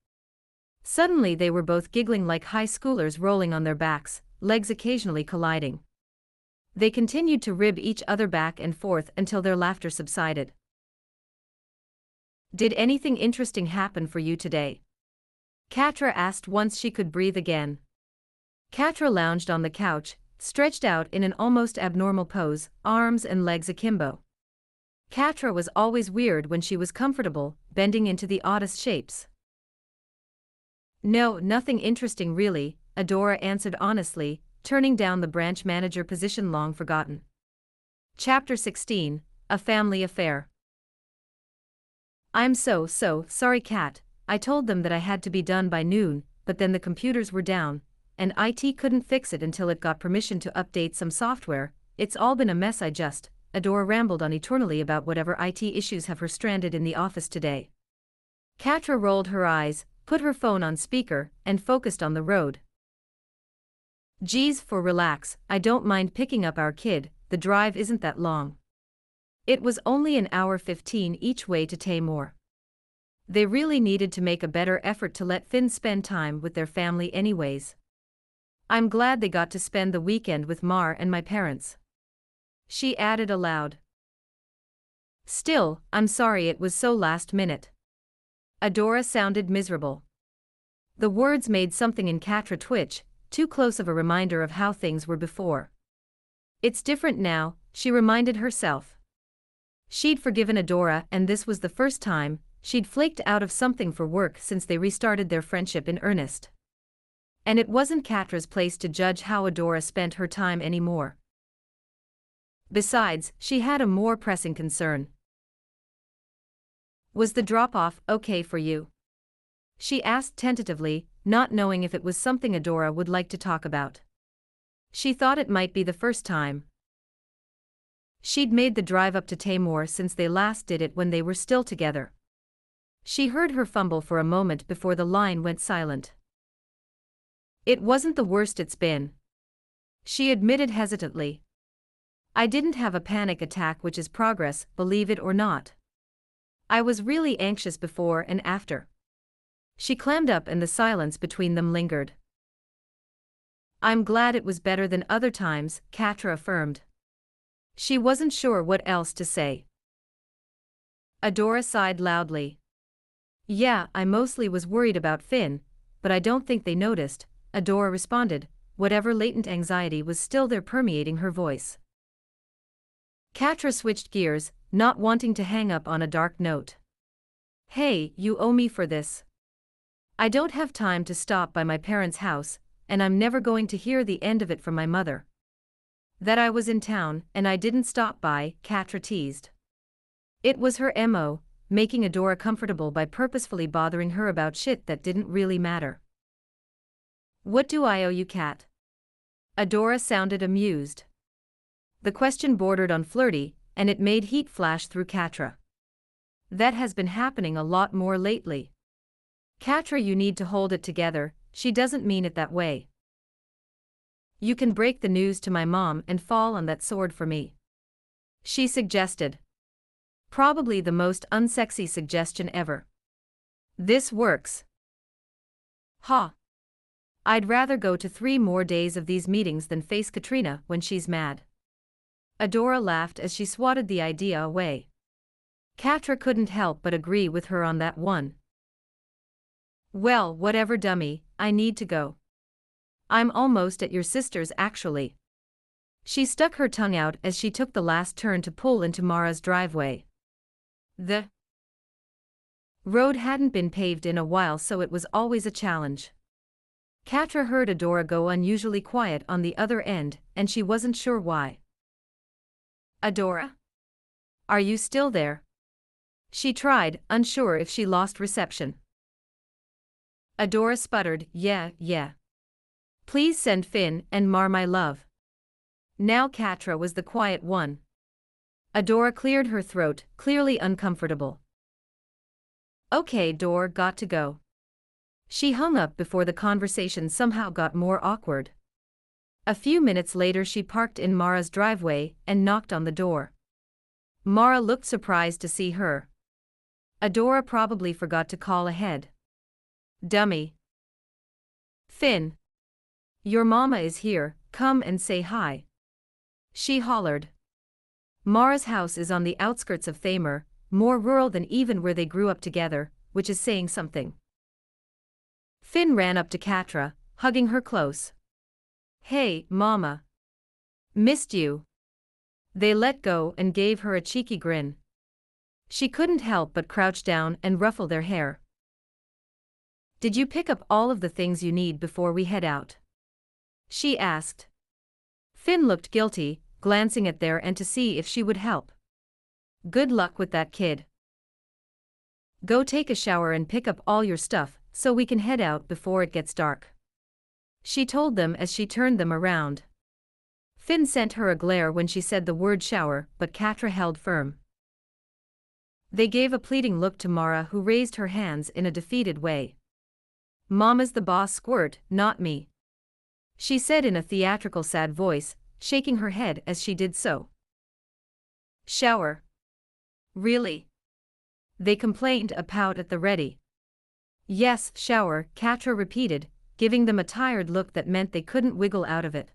Suddenly they were both giggling like high schoolers rolling on their backs, legs occasionally colliding. They continued to rib each other back and forth until their laughter subsided. Did anything interesting happen for you today? Catra asked once she could breathe again. Catra lounged on the couch, stretched out in an almost abnormal pose, arms and legs akimbo. Catra was always weird when she was comfortable, bending into the oddest shapes. No, nothing interesting really, Adora answered honestly, turning down the branch manager position long forgotten. Chapter 16 A Family Affair. I'm so, so sorry, Cat. I told them that I had to be done by noon, but then the computers were down, and IT couldn't fix it until it got permission to update some software. It's all been a mess, I just. Adora rambled on eternally about whatever IT issues have her stranded in the office today. Catra rolled her eyes, put her phone on speaker, and focused on the road. Geez, for relax, I don't mind picking up our kid, the drive isn't that long. It was only an hour 15 each way to Thaymor. They really needed to make a better effort to let Finn spend time with their family anyways. I'm glad they got to spend the weekend with Mar and my parents. She added aloud. Still, I'm sorry it was so last minute. Adora sounded miserable. The words made something in Catra twitch, too close of a reminder of how things were before. It's different now, she reminded herself. She'd forgiven Adora and this was the first time she'd flaked out of something for work since they restarted their friendship in earnest. And it wasn't Catra's place to judge how Adora spent her time anymore. Besides, she had a more pressing concern. Was the drop-off okay for you? She asked tentatively, not knowing if it was something Adora would like to talk about. She thought it might be the first time. She'd made the drive up to Thaymor since they last did it when they were still together. She heard her fumble for a moment before the line went silent. It wasn't the worst it's been. She admitted hesitantly. I didn't have a panic attack, which is progress, believe it or not. I was really anxious before and after. She clammed up and the silence between them lingered. I'm glad it was better than other times, Catra affirmed. She wasn't sure what else to say. Adora sighed loudly. Yeah, I mostly was worried about Finn, but I don't think they noticed, Adora responded, whatever latent anxiety was still there permeating her voice. Catra switched gears, not wanting to hang up on a dark note. Hey, you owe me for this. I don't have time to stop by my parents' house, and I'm never going to hear the end of it from my mother. That I was in town, and I didn't stop by, Catra teased. It was her MO, making Adora comfortable by purposefully bothering her about shit that didn't really matter. What do I owe you, Cat? Adora sounded amused. The question bordered on flirty, and it made heat flash through Catra. That has been happening a lot more lately. Catra, you need to hold it together, she doesn't mean it that way. You can break the news to my mom and fall on that sword for me. She suggested. Probably the most unsexy suggestion ever. This works. Ha. I'd rather go to three more days of these meetings than face Katrina when she's mad. Adora laughed as she swatted the idea away. Catra couldn't help but agree with her on that one. Well, whatever dummy, I need to go. I'm almost at your sister's actually. She stuck her tongue out as she took the last turn to pull into Mara's driveway. The road hadn't been paved in a while so it was always a challenge. Catra heard Adora go unusually quiet on the other end, and she wasn't sure why. Adora? Are you still there? She tried, unsure if she lost reception. Adora sputtered, yeah, yeah. Please send Finn and Mar my love. Now Catra was the quiet one. Adora cleared her throat, clearly uncomfortable. Okay, Dor got to go. She hung up before the conversation somehow got more awkward. A few minutes later she parked in Mara's driveway and knocked on the door. Mara looked surprised to see her. Adora probably forgot to call ahead. Dummy. Finn. Your mama is here, come and say hi. She hollered. Mara's house is on the outskirts of Thaymor, more rural than even where they grew up together, which is saying something. Finn ran up to Catra, hugging her close. Hey, mama. Missed you. They let go and gave her a cheeky grin. She couldn't help but crouch down and ruffle their hair. Did you pick up all of the things you need before we head out? She asked. Finn looked guilty, glancing at there and to see if she would help. Good luck with that kid. Go take a shower and pick up all your stuff, so we can head out before it gets dark. She told them as she turned them around. Finn sent her a glare when she said the word shower, but Catra held firm. They gave a pleading look to Mara who raised her hands in a defeated way. Mama's the boss squirt, not me. She said in a theatrical sad voice, shaking her head as she did so. Shower. Really? They complained a pout at the ready. Yes, shower, Catra repeated, giving them a tired look that meant they couldn't wiggle out of it.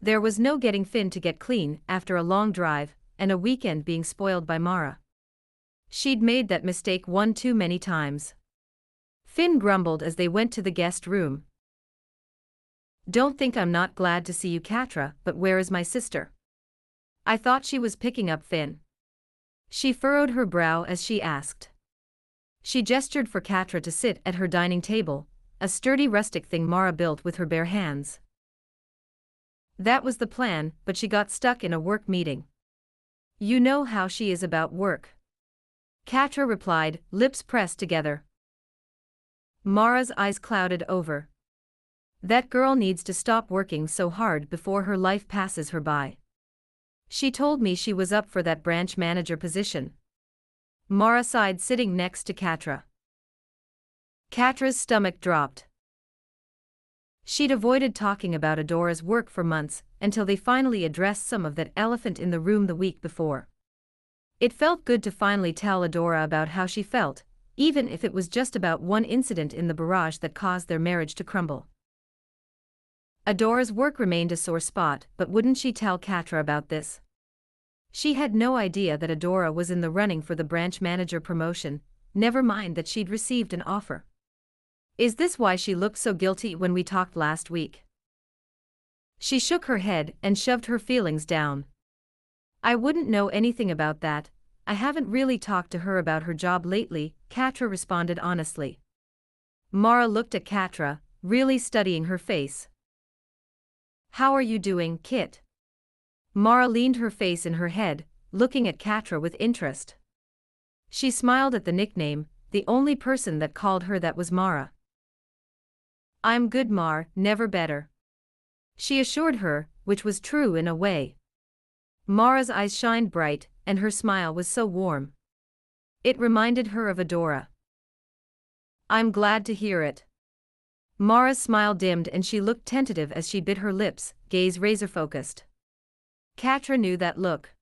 There was no getting Finn to get clean after a long drive, and a weekend being spoiled by Mara. She'd made that mistake one too many times. Finn grumbled as they went to the guest room. Don't think I'm not glad to see you, Catra, but where is my sister? I thought she was picking up Finn. She furrowed her brow as she asked. She gestured for Catra to sit at her dining table, a sturdy rustic thing Mara built with her bare hands. That was the plan, but she got stuck in a work meeting. You know how she is about work. Catra replied, lips pressed together. Mara's eyes clouded over. That girl needs to stop working so hard before her life passes her by. She told me she was up for that branch manager position. Mara sighed sitting next to Catra. Catra's stomach dropped. She'd avoided talking about Adora's work for months until they finally addressed some of that elephant in the room the week before. It felt good to finally tell Adora about how she felt, even if it was just about one incident in the barrage that caused their marriage to crumble. Adora's work remained a sore spot, but wouldn't she tell Catra about this? She had no idea that Adora was in the running for the branch manager promotion, never mind that she'd received an offer. Is this why she looked so guilty when we talked last week? She shook her head and shoved her feelings down. I wouldn't know anything about that, I haven't really talked to her about her job lately, Catra responded honestly. Mara looked at Catra, really studying her face. How are you doing, Kit? Mara leaned her face in her head, looking at Catra with interest. She smiled at the nickname, the only person that called her that was Mara. I'm good, Mar, never better. She assured her, which was true in a way. Mara's eyes shined bright, and her smile was so warm. It reminded her of Adora. I'm glad to hear it. Mara's smile dimmed and she looked tentative as she bit her lips, gaze razor focused. Catra knew that look.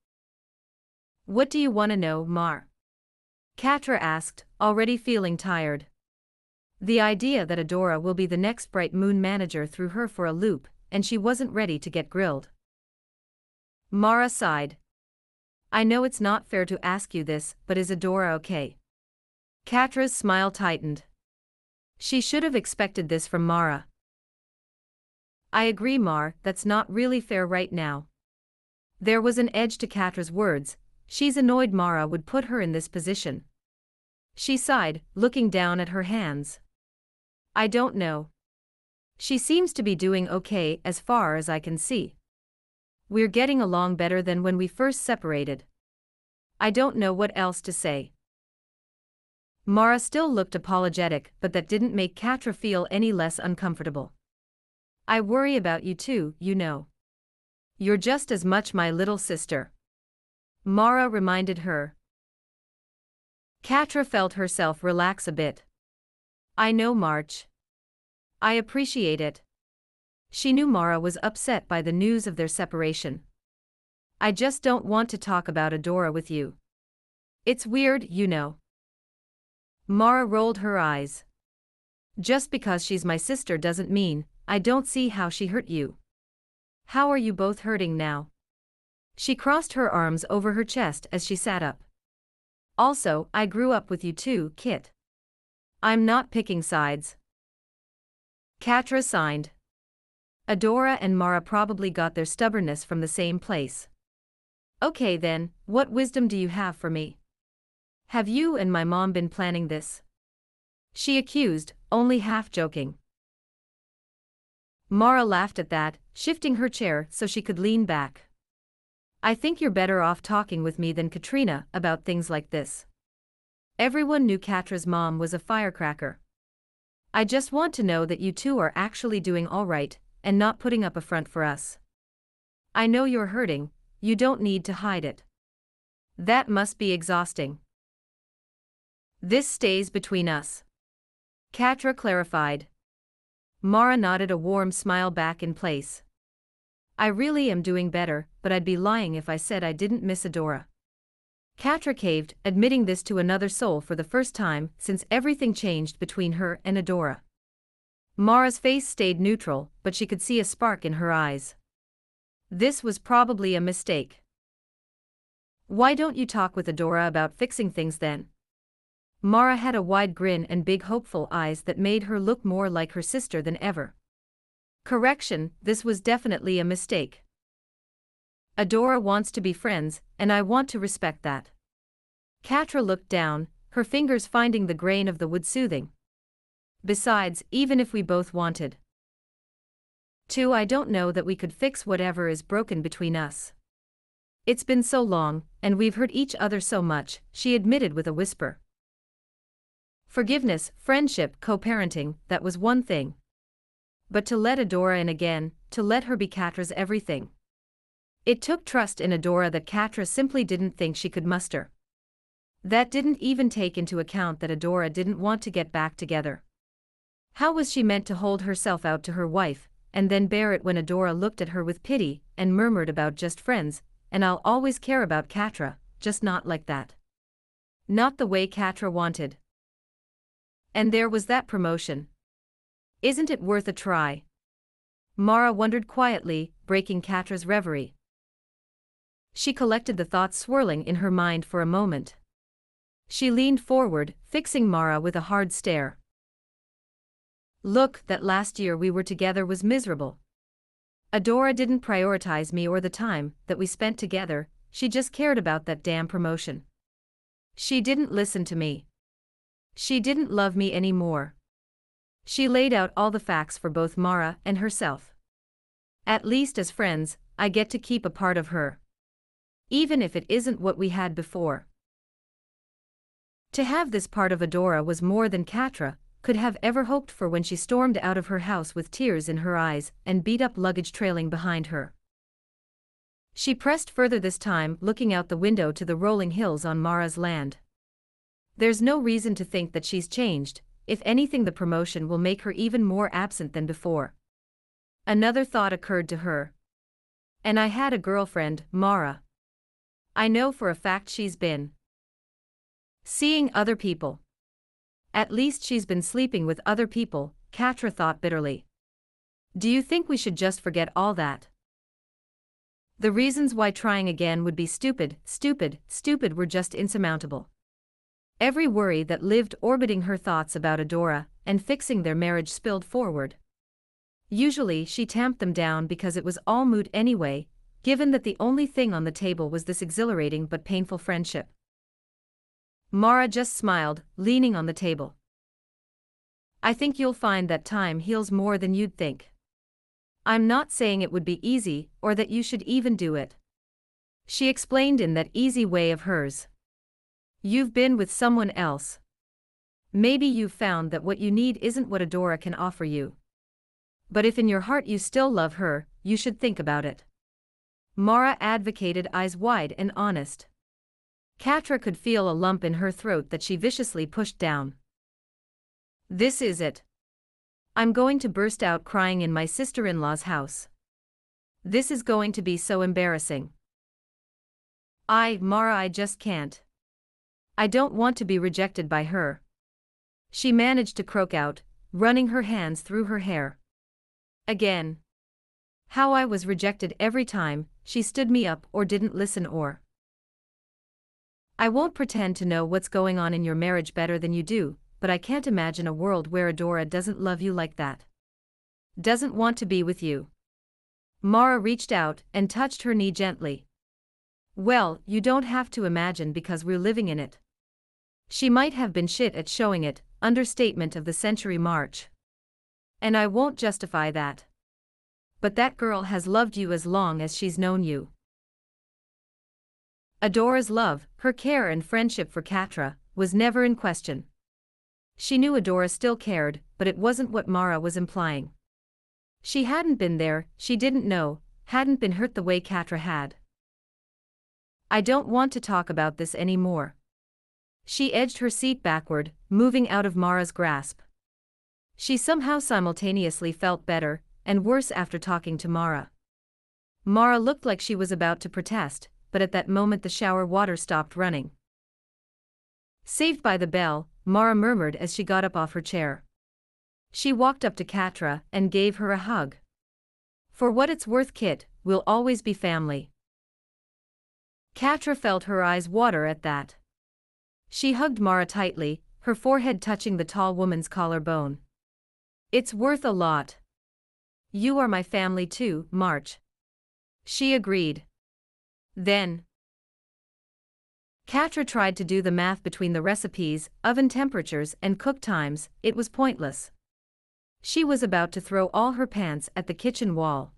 What do you want to know, Mar? Catra asked, already feeling tired. The idea that Adora will be the next Bright Moon manager threw her for a loop, and she wasn't ready to get grilled. Mara sighed. I know it's not fair to ask you this, but is Adora okay? Catra's smile tightened. She should have expected this from Mara. I agree, Mar, that's not really fair right now. There was an edge to Catra's words, she's annoyed Mara would put her in this position. She sighed, looking down at her hands. I don't know. She seems to be doing okay as far as I can see. We're getting along better than when we first separated. I don't know what else to say. Mara still looked apologetic, but that didn't make Catra feel any less uncomfortable. I worry about you too, you know. You're just as much my little sister. Mara reminded her. Catra felt herself relax a bit. I know, Mar. I appreciate it. She knew Mara was upset by the news of their separation. I just don't want to talk about Adora with you. It's weird, you know. Mara rolled her eyes. Just because she's my sister doesn't mean, I don't see how she hurt you. How are you both hurting now? She crossed her arms over her chest as she sat up. Also, I grew up with you too, Kit. I'm not picking sides. Catra signed. Adora and Mara probably got their stubbornness from the same place. Okay then, what wisdom do you have for me? Have you and my mom been planning this? She accused, only half joking. Mara laughed at that, shifting her chair so she could lean back. I think you're better off talking with me than Katrina about things like this. Everyone knew Catra's mom was a firecracker. I just want to know that you two are actually doing alright, and not putting up a front for us. I know you're hurting, you don't need to hide it. That must be exhausting. This stays between us. Catra clarified. Mara nodded a warm smile back in place. I really am doing better, but I'd be lying if I said I didn't miss Adora. Catra caved, admitting this to another soul for the first time since everything changed between her and Adora. Mara's face stayed neutral, but she could see a spark in her eyes. This was probably a mistake. Why don't you talk with Adora about fixing things then? Mara had a wide grin and big hopeful eyes that made her look more like her sister than ever. Correction, this was definitely a mistake. Adora wants to be friends, and I want to respect that. Catra looked down, her fingers finding the grain of the wood soothing. Besides, even if we both wanted to, I don't know that we could fix whatever is broken between us. It's been so long, and we've hurt each other so much, she admitted with a whisper. Forgiveness, friendship, co-parenting, that was one thing. But to let Adora in again, to let her be Catra's everything. It took trust in Adora that Catra simply didn't think she could muster. That didn't even take into account that Adora didn't want to get back together. How was she meant to hold herself out to her wife, and then bear it when Adora looked at her with pity and murmured about just friends, and I'll always care about Catra, just not like that. Not the way Catra wanted. And there was that promotion. Isn't it worth a try? Mara wondered quietly, breaking Catra's reverie. She collected the thoughts swirling in her mind for a moment. She leaned forward, fixing Mara with a hard stare. Look, that last year we were together was miserable. Adora didn't prioritize me or the time that we spent together, she just cared about that damn promotion. She didn't listen to me. She didn't love me anymore. She laid out all the facts for both Mara and herself. At least as friends, I get to keep a part of her. Even if it isn't what we had before. To have this part of Adora was more than Catra could have ever hoped for when she stormed out of her house with tears in her eyes and beat up luggage trailing behind her. She pressed further this time, looking out the window to the rolling hills on Mara's land. There's no reason to think that she's changed, if anything, the promotion will make her even more absent than before. Another thought occurred to her. And I had a girlfriend, Mara. I know for a fact she's been seeing other people. At least she's been sleeping with other people, Catra thought bitterly. Do you think we should just forget all that? The reasons why trying again would be stupid, stupid, stupid were just insurmountable. Every worry that lived orbiting her thoughts about Adora and fixing their marriage spilled forward. Usually she tamped them down because it was all moot anyway, given that the only thing on the table was this exhilarating but painful friendship. Mara just smiled, leaning on the table. I think you'll find that time heals more than you'd think. I'm not saying it would be easy or that you should even do it. She explained in that easy way of hers. You've been with someone else. Maybe you've found that what you need isn't what Adora can offer you. But if in your heart you still love her, you should think about it. Mara advocated eyes wide and honest. Catra could feel a lump in her throat that she viciously pushed down. This is it. I'm going to burst out crying in my sister-in-law's house. This is going to be so embarrassing. I, Mara I just can't. I don't want to be rejected by her. She managed to croak out, running her hands through her hair. Again. How I was rejected every time, she stood me up or didn't listen or. I won't pretend to know what's going on in your marriage better than you do, but I can't imagine a world where Adora doesn't love you like that. Doesn't want to be with you. Mara reached out and touched her knee gently. Well, you don't have to imagine because we're living in it. She might have been shit at showing it, understatement of the century Mar. And I won't justify that. But that girl has loved you as long as she's known you. Adora's love, her care and friendship for Catra, was never in question. She knew Adora still cared, but it wasn't what Mara was implying. She hadn't been there, she didn't know, hadn't been hurt the way Catra had. I don't want to talk about this anymore. She edged her seat backward, moving out of Mara's grasp. She somehow simultaneously felt better and worse after talking to Mara. Mara looked like she was about to protest, but at that moment the shower water stopped running. Saved by the bell, Mara murmured as she got up off her chair. She walked up to Catra and gave her a hug. For what it's worth, Kit, we'll always be family. Catra felt her eyes water at that. She hugged Mara tightly, her forehead touching the tall woman's collarbone. It's worth a lot. You are my family too, Mar. She agreed. Then. Catra tried to do the math between the recipes, oven temperatures, and cook times, it was pointless. She was about to throw all her pants at the kitchen wall.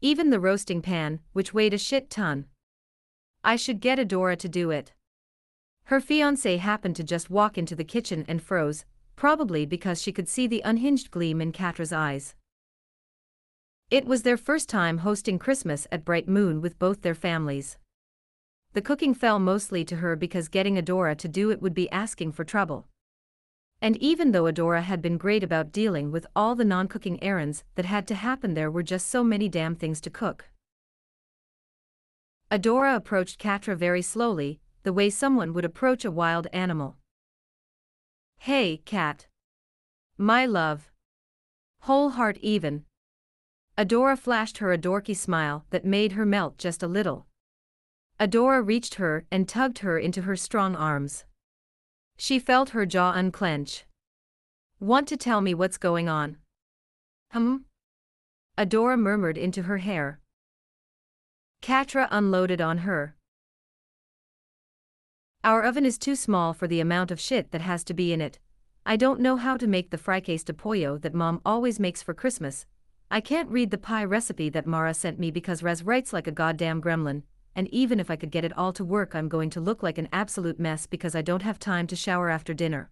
Even the roasting pan, which weighed a shit ton. I should get Adora to do it. Her fiancé happened to just walk into the kitchen and froze, probably because she could see the unhinged gleam in Catra's eyes. It was their first time hosting Christmas at Bright Moon with both their families. The cooking fell mostly to her because getting Adora to do it would be asking for trouble. And even though Adora had been great about dealing with all the non-cooking errands that had to happen there were just so many damn things to cook. Adora approached Catra very slowly, the way someone would approach a wild animal. Hey, cat. My love. Whole heart even. Adora flashed her a dorky smile that made her melt just a little. Adora reached her and tugged her into her strong arms. She felt her jaw unclench. Want to tell me what's going on? Hum? Adora murmured into her hair. Catra unloaded on her. Our oven is too small for the amount of shit that has to be in it. I don't know how to make the fricassee de pollo that mom always makes for Christmas. I can't read the pie recipe that Mara sent me because Razz writes like a goddamn gremlin, and even if I could get it all to work I'm going to look like an absolute mess because I don't have time to shower after dinner.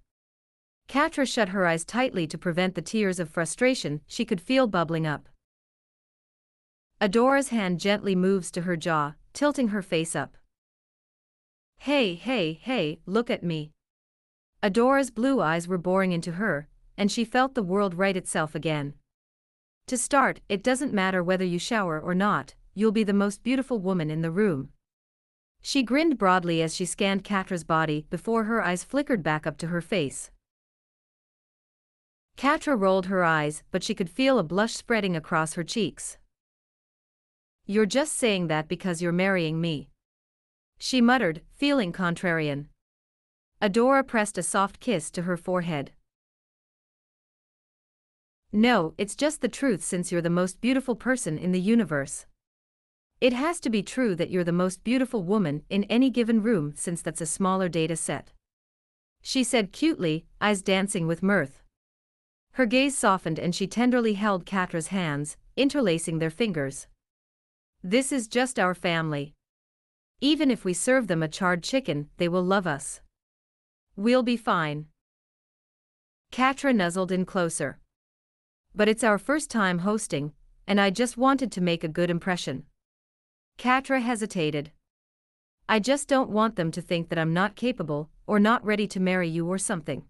Catra shut her eyes tightly to prevent the tears of frustration she could feel bubbling up. Adora's hand gently moves to her jaw, tilting her face up. Hey, hey, hey, look at me. Adora's blue eyes were boring into her, and she felt the world right itself again. To start, it doesn't matter whether you shower or not, you'll be the most beautiful woman in the room. She grinned broadly as she scanned Catra's body before her eyes flickered back up to her face. Catra rolled her eyes, but she could feel a blush spreading across her cheeks. You're just saying that because you're marrying me. She muttered, feeling contrarian. Adora pressed a soft kiss to her forehead. No, it's just the truth since you're the most beautiful person in the universe. It has to be true that you're the most beautiful woman in any given room since that's a smaller data set. She said cutely, eyes dancing with mirth. Her gaze softened and she tenderly held Catra's hands, interlacing their fingers. This is just our family. Even if we serve them a charred chicken, they will love us. We'll be fine. Catra nuzzled in closer. But it's our first time hosting, and I just wanted to make a good impression. Catra hesitated. I just don't want them to think that I'm not capable, or not ready to marry you or something.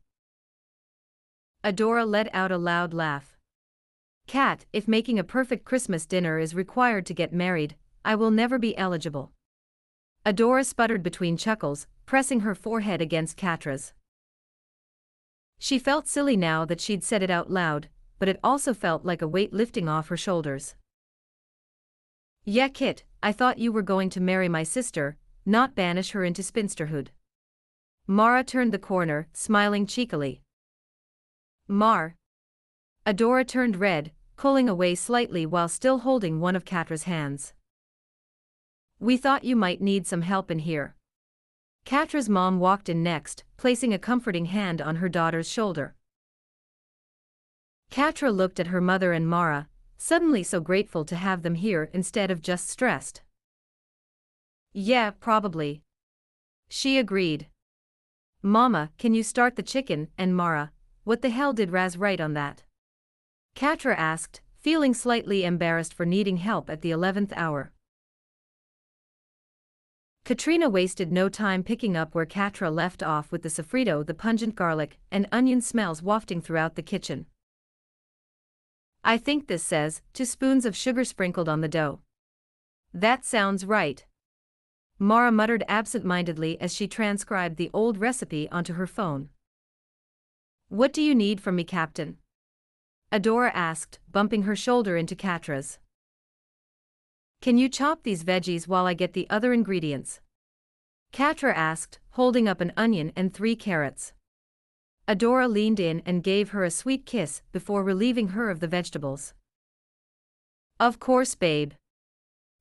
Adora let out a loud laugh. Cat, if making a perfect Christmas dinner is required to get married, I will never be eligible. Adora sputtered between chuckles, pressing her forehead against Catra's. She felt silly now that she'd said it out loud, but it also felt like a weight lifting off her shoulders. Yeah, Kit, I thought you were going to marry my sister, not banish her into spinsterhood. Mara turned the corner, smiling cheekily. Mar. Adora turned red, pulling away slightly while still holding one of Catra's hands. We thought you might need some help in here. Catra's mom walked in next, placing a comforting hand on her daughter's shoulder. Catra looked at her mother and Mara, suddenly so grateful to have them here instead of just stressed. Yeah, probably. She agreed. Mama, can you start the chicken? And Mara, what the hell did Razz write on that? Catra asked, feeling slightly embarrassed for needing help at the eleventh hour. Katrina wasted no time picking up where Catra left off with the sofrito the pungent garlic and onion smells wafting throughout the kitchen. I think this says, two spoons of sugar sprinkled on the dough. That sounds right. Mara muttered absent-mindedly as she transcribed the old recipe onto her phone. What do you need from me, Captain? Adora asked, bumping her shoulder into Catra's. Can you chop these veggies while I get the other ingredients? Catra asked, holding up an onion and three carrots. Adora leaned in and gave her a sweet kiss before relieving her of the vegetables. Of course, babe.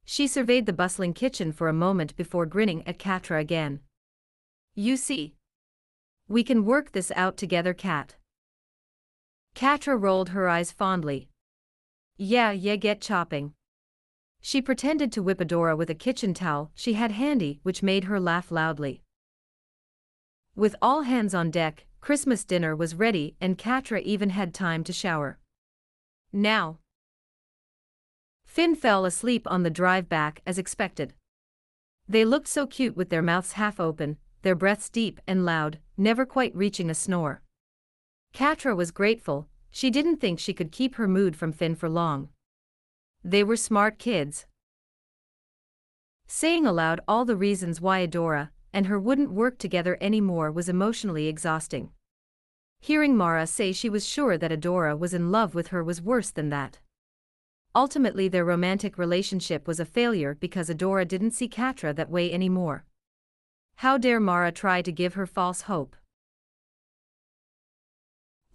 She surveyed the bustling kitchen for a moment before grinning at Catra again. You see. We can work this out together, Cat. Catra rolled her eyes fondly. Yeah, yeah, get chopping. She pretended to whip Adora with a kitchen towel she had handy, which made her laugh loudly. With all hands on deck, Christmas dinner was ready and Catra even had time to shower. Now. Finn fell asleep on the drive back as expected. They looked so cute with their mouths half open, their breaths deep and loud, never quite reaching a snore. Catra was grateful, she didn't think she could keep her mood from Finn for long. They were smart kids. Saying aloud all the reasons why Adora and her wouldn't work together anymore was emotionally exhausting. Hearing Mara say she was sure that Adora was in love with her was worse than that. Ultimately their romantic relationship was a failure because Adora didn't see Catra that way anymore. How dare Mara try to give her false hope?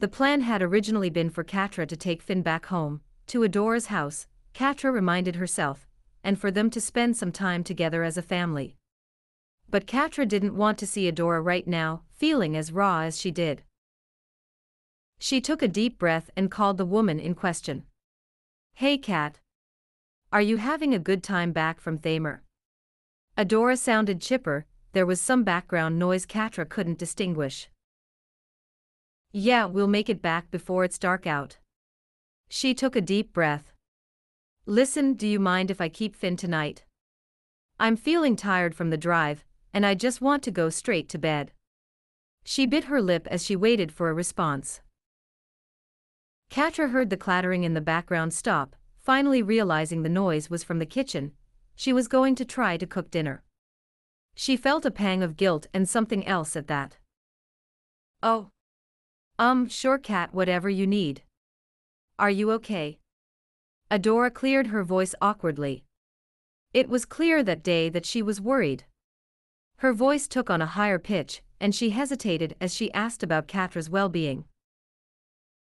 The plan had originally been for Catra to take Finn back home, to Adora's house, Catra reminded herself, and for them to spend some time together as a family. But Catra didn't want to see Adora right now, feeling as raw as she did. She took a deep breath and called the woman in question. Hey Cat. Are you having a good time back from Thaymor? Adora sounded chipper, there was some background noise Catra couldn't distinguish. Yeah, we'll make it back before it's dark out. She took a deep breath. Listen, do you mind if I keep Finn tonight? I'm feeling tired from the drive, and I just want to go straight to bed. She bit her lip as she waited for a response. Catra heard the clattering in the background stop, finally realizing the noise was from the kitchen, she was going to try to cook dinner. She felt a pang of guilt and something else at that. Oh. Um, sure cat whatever you need. Are you okay? Adora cleared her voice awkwardly. It was clear that day that she was worried. Her voice took on a higher pitch, and she hesitated as she asked about Catra's well-being.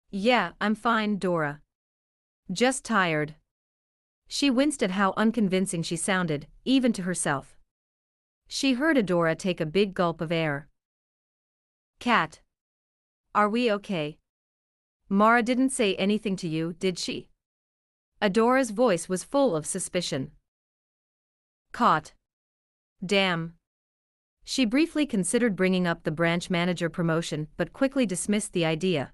Yeah, I'm fine, Dora. Just tired. She winced at how unconvincing she sounded, even to herself. She heard Adora take a big gulp of air. Cat. Are we okay? Mara didn't say anything to you, did she? Adora's voice was full of suspicion. Caught. Damn. She briefly considered bringing up the branch manager promotion but quickly dismissed the idea.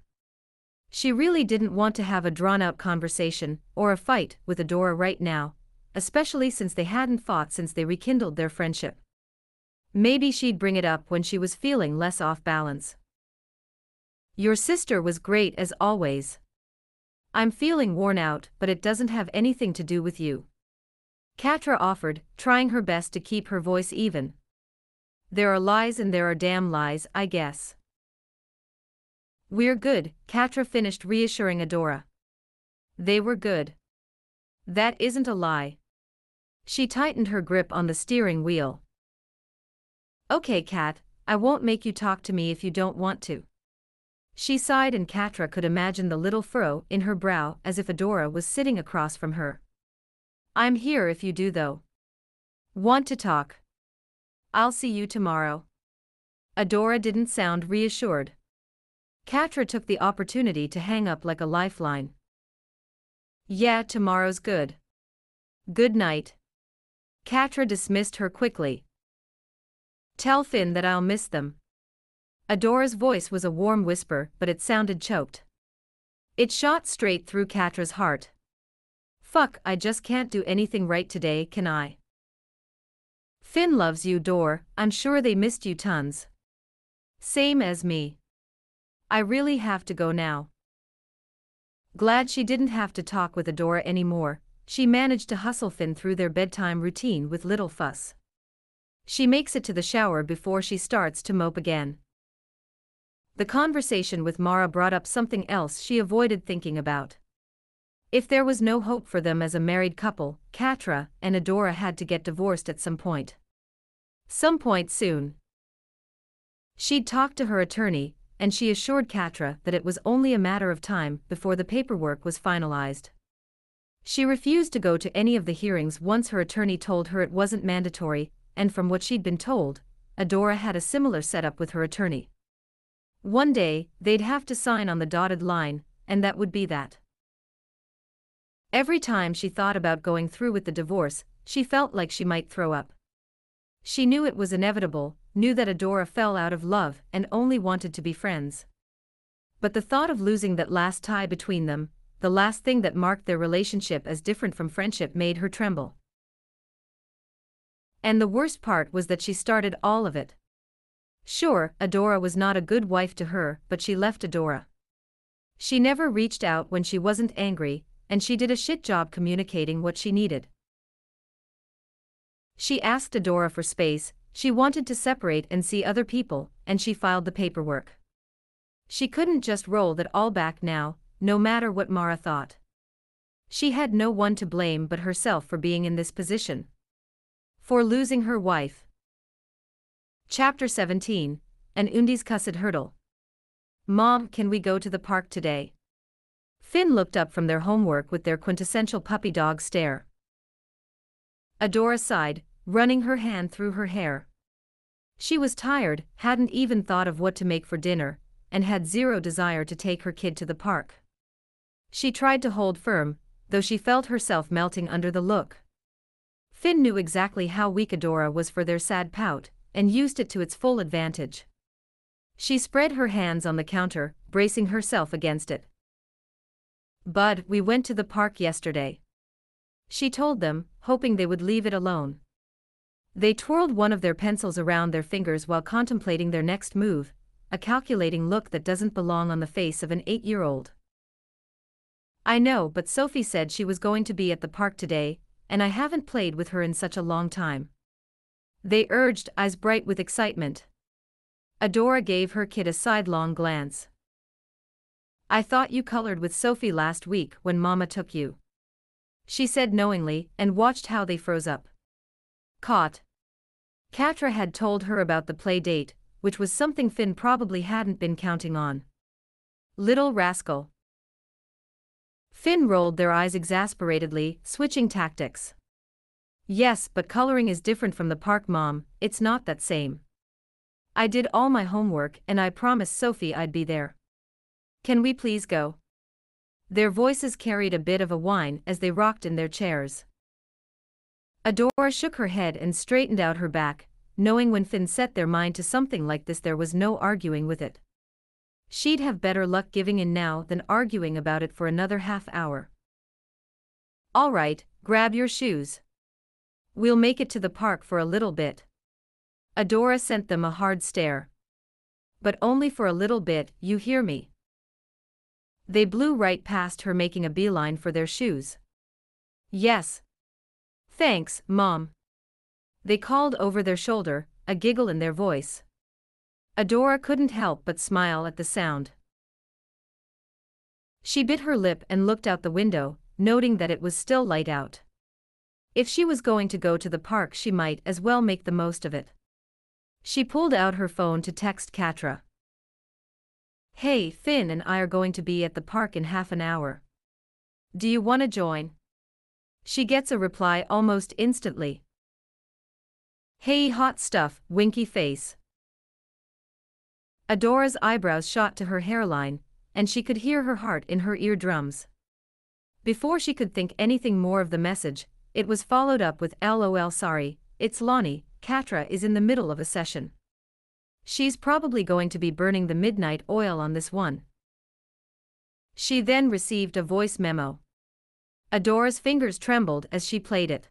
She really didn't want to have a drawn-out conversation or a fight with Adora right now, especially since they hadn't fought since they rekindled their friendship. Maybe she'd bring it up when she was feeling less off balance. Your sister was great as always. I'm feeling worn out, but it doesn't have anything to do with you. Catra offered, trying her best to keep her voice even. There are lies and there are damn lies, I guess. We're good, Catra finished reassuring Adora. They were good. That isn't a lie. She tightened her grip on the steering wheel. Okay, Cat, I won't make you talk to me if you don't want to. She sighed and Catra could imagine the little furrow in her brow as if Adora was sitting across from her. I'm here if you do though. Want to talk? I'll see you tomorrow. Adora didn't sound reassured. Catra took the opportunity to hang up like a lifeline. Yeah, tomorrow's good. Good night. Catra dismissed her quickly. Tell Finn that I'll miss them. Adora's voice was a warm whisper, but it sounded choked. It shot straight through Catra's heart. Fuck, I just can't do anything right today, can I? Finn loves you, Dor, I'm sure they missed you tons. Same as me. I really have to go now. Glad she didn't have to talk with Adora anymore, she managed to hustle Finn through their bedtime routine with little fuss. She makes it to the shower before she starts to mope again. The conversation with Mara brought up something else she avoided thinking about. If there was no hope for them as a married couple, Catra and Adora had to get divorced at some point. Some point soon. She'd talked to her attorney, and she assured Catra that it was only a matter of time before the paperwork was finalized. She refused to go to any of the hearings once her attorney told her it wasn't mandatory, and from what she'd been told, Adora had a similar setup with her attorney. One day, they'd have to sign on the dotted line, and that would be that. Every time she thought about going through with the divorce, she felt like she might throw up. She knew it was inevitable, knew that Adora fell out of love and only wanted to be friends. But the thought of losing that last tie between them, the last thing that marked their relationship as different from friendship made her tremble. And the worst part was that she started all of it. Sure, Adora was not a good wife to her, but she left Adora. She never reached out when she wasn't angry, and she did a shit job communicating what she needed. She asked Adora for space, she wanted to separate and see other people, and she filed the paperwork. She couldn't just roll that all back now, no matter what Mara thought. She had no one to blame but herself for being in this position. For losing her wife. Chapter 17 An Undiscussed Hurdle. Mom, can we go to the park today? Finn looked up from their homework with their quintessential puppy dog stare. Adora sighed, running her hand through her hair. She was tired, hadn't even thought of what to make for dinner, and had zero desire to take her kid to the park. She tried to hold firm, though she felt herself melting under the look. Finn knew exactly how weak Adora was for their sad pout, and used it to its full advantage. She spread her hands on the counter, bracing herself against it. Bud, we went to the park yesterday. She told them, hoping they would leave it alone. They twirled one of their pencils around their fingers while contemplating their next move, a calculating look that doesn't belong on the face of an eight year old. I know, but Sophie said she was going to be at the park today, and I haven't played with her in such a long time. They urged, eyes bright with excitement. Adora gave her kid a sidelong glance. I thought you colored with Sophie last week when Mama took you. She said knowingly and watched how they froze up. Caught. Catra had told her about the play date, which was something Finn probably hadn't been counting on. Little rascal. Finn rolled their eyes exasperatedly, switching tactics. Yes, but coloring is different from the park, Mom, it's not that same. I did all my homework and I promised Sophie I'd be there. Can we please go? Their voices carried a bit of a whine as they rocked in their chairs. Adora shook her head and straightened out her back, knowing when Finn set their mind to something like this there was no arguing with it. She'd have better luck giving in now than arguing about it for another half hour. All right, grab your shoes. We'll make it to the park for a little bit. Adora sent them a hard stare. But only for a little bit, you hear me. They blew right past her making a beeline for their shoes. Yes. Thanks, Mom. They called over their shoulder, a giggle in their voice. Adora couldn't help but smile at the sound. She bit her lip and looked out the window, noting that it was still light out. If she was going to go to the park she might as well make the most of it. She pulled out her phone to text Catra. Hey, Finn and I are going to be at the park in half an hour. Do you want to join? She gets a reply almost instantly. Hey, hot stuff, winky face. Adora's eyebrows shot to her hairline, and she could hear her heart in her eardrums. Before she could think anything more of the message, it was followed up with LOL sorry, it's Lonnie, Catra is in the middle of a session. She's probably going to be burning the midnight oil on this one. She then received a voice memo. Adora's fingers trembled as she played it.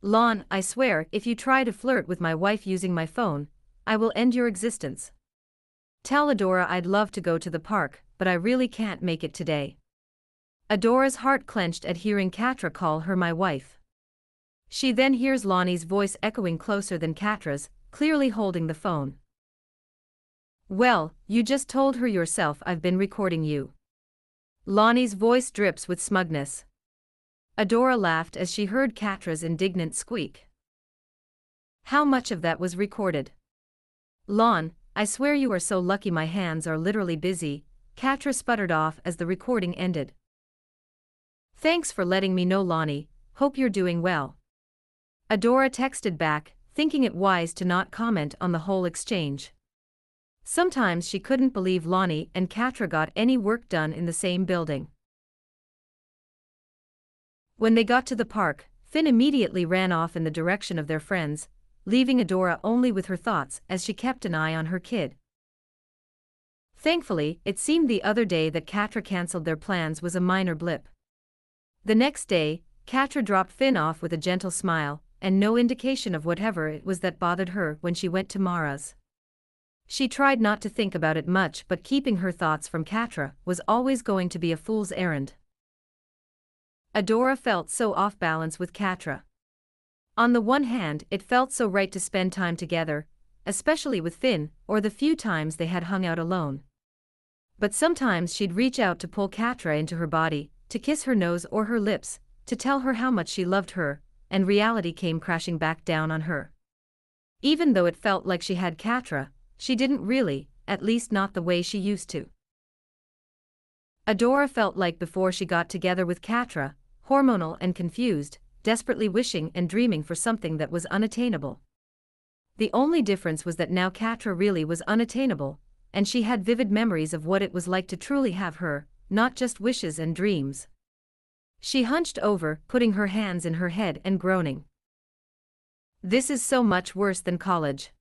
Lon, I swear, if you try to flirt with my wife using my phone, I will end your existence. Tell Adora I'd love to go to the park, but I really can't make it today. Adora's heart clenched at hearing Catra call her my wife. She then hears Lonnie's voice echoing closer than Catra's, clearly holding the phone. Well, you just told her yourself I've been recording you. Lonnie's voice drips with smugness. Adora laughed as she heard Catra's indignant squeak. How much of that was recorded? Lon, I swear you are so lucky my hands are literally busy, Catra sputtered off as the recording ended. Thanks for letting me know Lonnie, hope you're doing well. Adora texted back, thinking it wise to not comment on the whole exchange. Sometimes she couldn't believe Lonnie and Catra got any work done in the same building. When they got to the park, Finn immediately ran off in the direction of their friends, leaving Adora only with her thoughts as she kept an eye on her kid. Thankfully, it seemed the other day that Catra cancelled their plans was a minor blip. The next day, Catra dropped Finn off with a gentle smile, and no indication of whatever it was that bothered her when she went to Mara's. She tried not to think about it much but keeping her thoughts from Catra was always going to be a fool's errand. Adora felt so off balance with Catra. On the one hand, it felt so right to spend time together, especially with Finn, or the few times they had hung out alone. But sometimes she'd reach out to pull Catra into her body, to kiss her nose or her lips, to tell her how much she loved her, and reality came crashing back down on her. Even though it felt like she had Catra, she didn't really, at least not the way she used to. Adora felt like before she got together with Catra, hormonal and confused, desperately wishing and dreaming for something that was unattainable. The only difference was that now Catra really was unattainable, and she had vivid memories of what it was like to truly have her, not just wishes and dreams. She hunched over, putting her hands in her head and groaning. This is so much worse than college.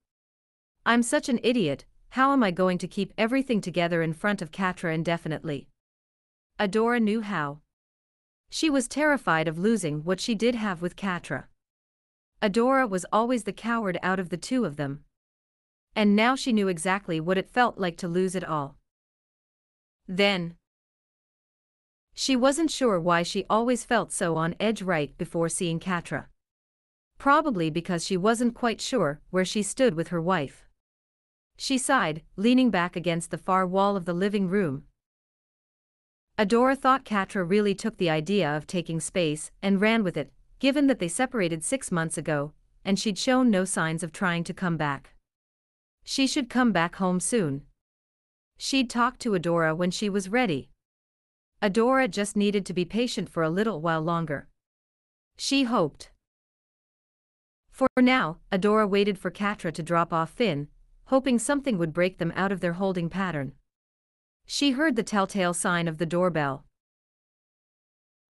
I'm such an idiot, how am I going to keep everything together in front of Catra indefinitely? Adora knew how. She was terrified of losing what she did have with Catra. Adora was always the coward out of the two of them. And now she knew exactly what it felt like to lose it all. Then. She wasn't sure why she always felt so on edge right before seeing Catra. Probably because she wasn't quite sure where she stood with her wife. She sighed, leaning back against the far wall of the living room, Adora thought Catra really took the idea of taking space and ran with it, given that they separated six months ago, and she'd shown no signs of trying to come back. She should come back home soon. She'd talk to Adora when she was ready. Adora just needed to be patient for a little while longer. She hoped. For now, Adora waited for Catra to drop off Finn, hoping something would break them out of their holding pattern. She heard the telltale sign of the doorbell.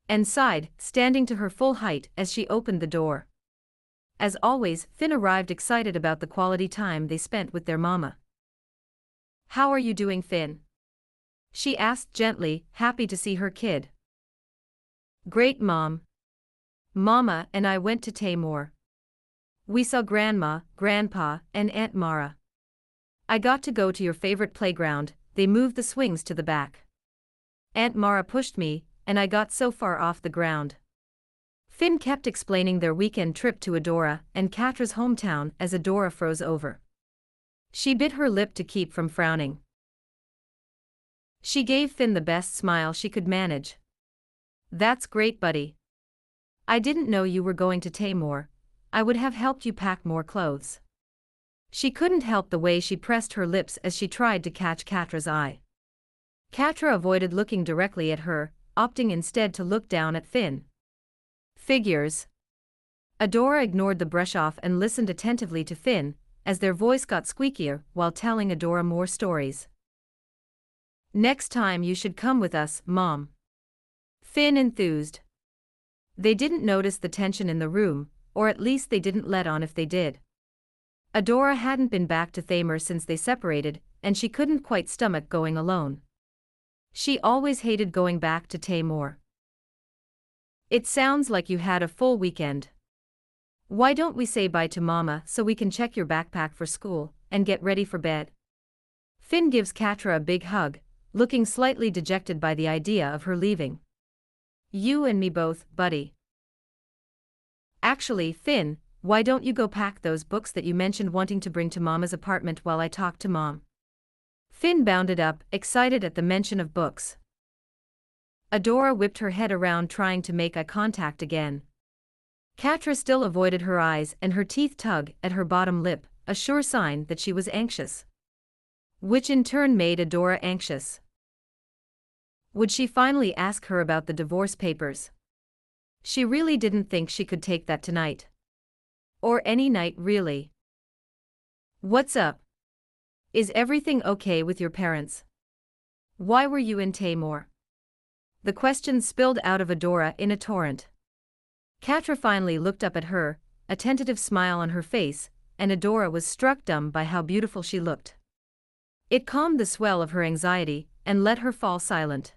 And sighed, standing to her full height as she opened the door. As always, Finn arrived excited about the quality time they spent with their mama. How are you doing, Finn? She asked gently, happy to see her kid. Great, Mom. Mama and I went to Thaymor. We saw Grandma, Grandpa, and Aunt Mara. I got to go to your favorite playground, they moved the swings to the back. Aunt Mara pushed me, and I got so far off the ground. Finn kept explaining their weekend trip to Adora and Catra's hometown as Adora froze over. She bit her lip to keep from frowning. She gave Finn the best smile she could manage. That's great, buddy. I didn't know you were going to Thaymor. I would have helped you pack more clothes. She couldn't help the way she pressed her lips as she tried to catch Catra's eye. Catra avoided looking directly at her, opting instead to look down at Finn. Figures. Adora ignored the brush off and listened attentively to Finn, as their voice got squeakier while telling Adora more stories. Next time you should come with us, Mom. Finn enthused. They didn't notice the tension in the room, or at least they didn't let on if they did. Adora hadn't been back to Thaymor since they separated, and she couldn't quite stomach going alone. She always hated going back to Thaymor. It sounds like you had a full weekend. Why don't we say bye to Mama so we can check your backpack for school and get ready for bed? Finn gives Catra a big hug, looking slightly dejected by the idea of her leaving. You and me both, buddy. Actually, Finn, why don't you go pack those books that you mentioned wanting to bring to Mama's apartment while I talk to Mom? Finn bounded up, excited at the mention of books. Adora whipped her head around trying to make eye contact again. Catra still avoided her eyes and her teeth tug at her bottom lip, a sure sign that she was anxious. Which in turn made Adora anxious. Would she finally ask her about the divorce papers? She really didn't think she could take that tonight. Or any night really. What's up? Is everything okay with your parents? Why were you in Thaymor? The questions spilled out of Adora in a torrent. Catra finally looked up at her, a tentative smile on her face, and Adora was struck dumb by how beautiful she looked. It calmed the swell of her anxiety and let her fall silent.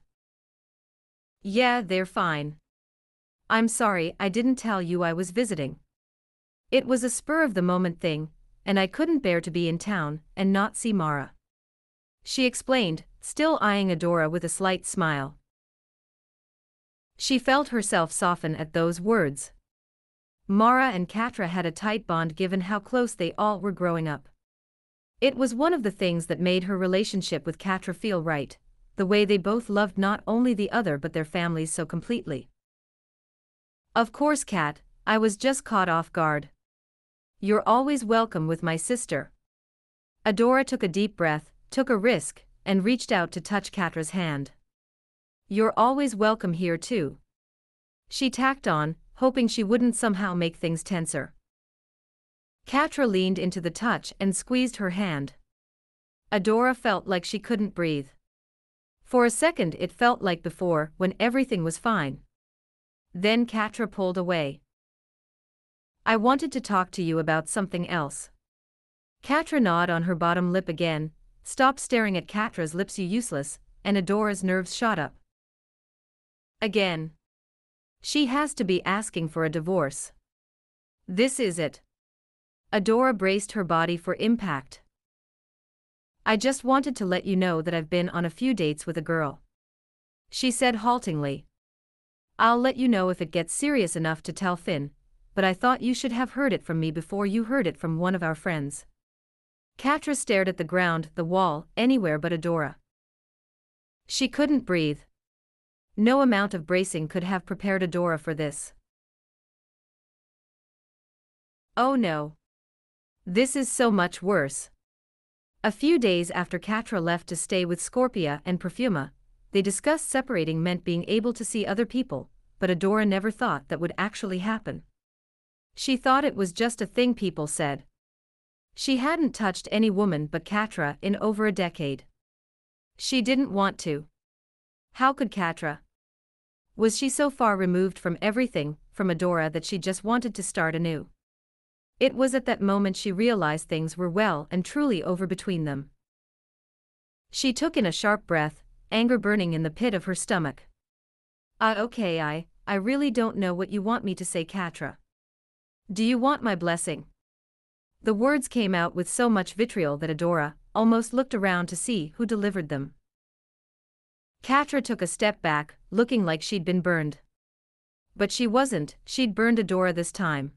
Yeah, they're fine. I'm sorry I didn't tell you I was visiting. It was a spur of the moment thing, and I couldn't bear to be in town and not see Mara. She explained, still eyeing Adora with a slight smile. She felt herself soften at those words. Mara and Catra had a tight bond given how close they all were growing up. It was one of the things that made her relationship with Catra feel right, the way they both loved not only the other but their families so completely. Of course, Cat, I was just caught off guard. You're always welcome with my sister. Adora took a deep breath, took a risk, and reached out to touch Catra's hand. You're always welcome here too. She tacked on, hoping she wouldn't somehow make things tenser. Katra leaned into the touch and squeezed her hand. Adora felt like she couldn't breathe. For a second it felt like before, when everything was fine. Then Catra pulled away. I wanted to talk to you about something else. Catra gnawed on her bottom lip again, stopped staring at Catra's lips you useless, and Adora's nerves shot up. Again. She has to be asking for a divorce. This is it. Adora braced her body for impact. I just wanted to let you know that I've been on a few dates with a girl. She said haltingly. I'll let you know if it gets serious enough to tell Finn, but I thought you should have heard it from me before you heard it from one of our friends. Catra stared at the ground, the wall, anywhere but Adora. She couldn't breathe. No amount of bracing could have prepared Adora for this. Oh no. This is so much worse. A few days after Catra left to stay with Scorpia and Perfuma, they discussed separating meant being able to see other people, but Adora never thought that would actually happen. She thought it was just a thing people said. She hadn't touched any woman but Catra in over a decade. She didn't want to. How could Catra? Was she so far removed from everything, from Adora that she just wanted to start anew? It was at that moment she realized things were well and truly over between them. She took in a sharp breath, anger burning in the pit of her stomach. Ah, okay, I, I really don't know what you want me to say, Catra. Do you want my blessing? The words came out with so much vitriol that Adora almost looked around to see who delivered them. Catra took a step back, looking like she'd been burned. But she wasn't, she'd burned Adora this time.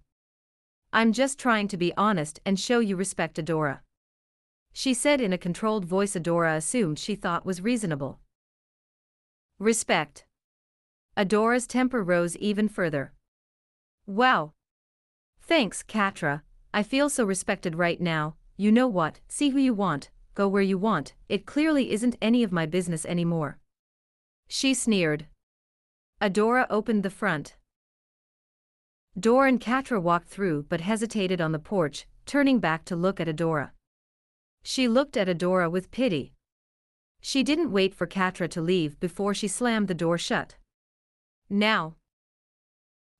I'm just trying to be honest and show you respect, Adora. She said in a controlled voice Adora assumed she thought was reasonable. Respect. Adora's temper rose even further. Wow. Thanks, Catra. I feel so respected right now, you know what, see who you want, go where you want, it clearly isn't any of my business anymore. She sneered. Adora opened the front. Door and Catra walked through but hesitated on the porch, turning back to look at Adora. She looked at Adora with pity. She didn't wait for Catra to leave before she slammed the door shut. Now.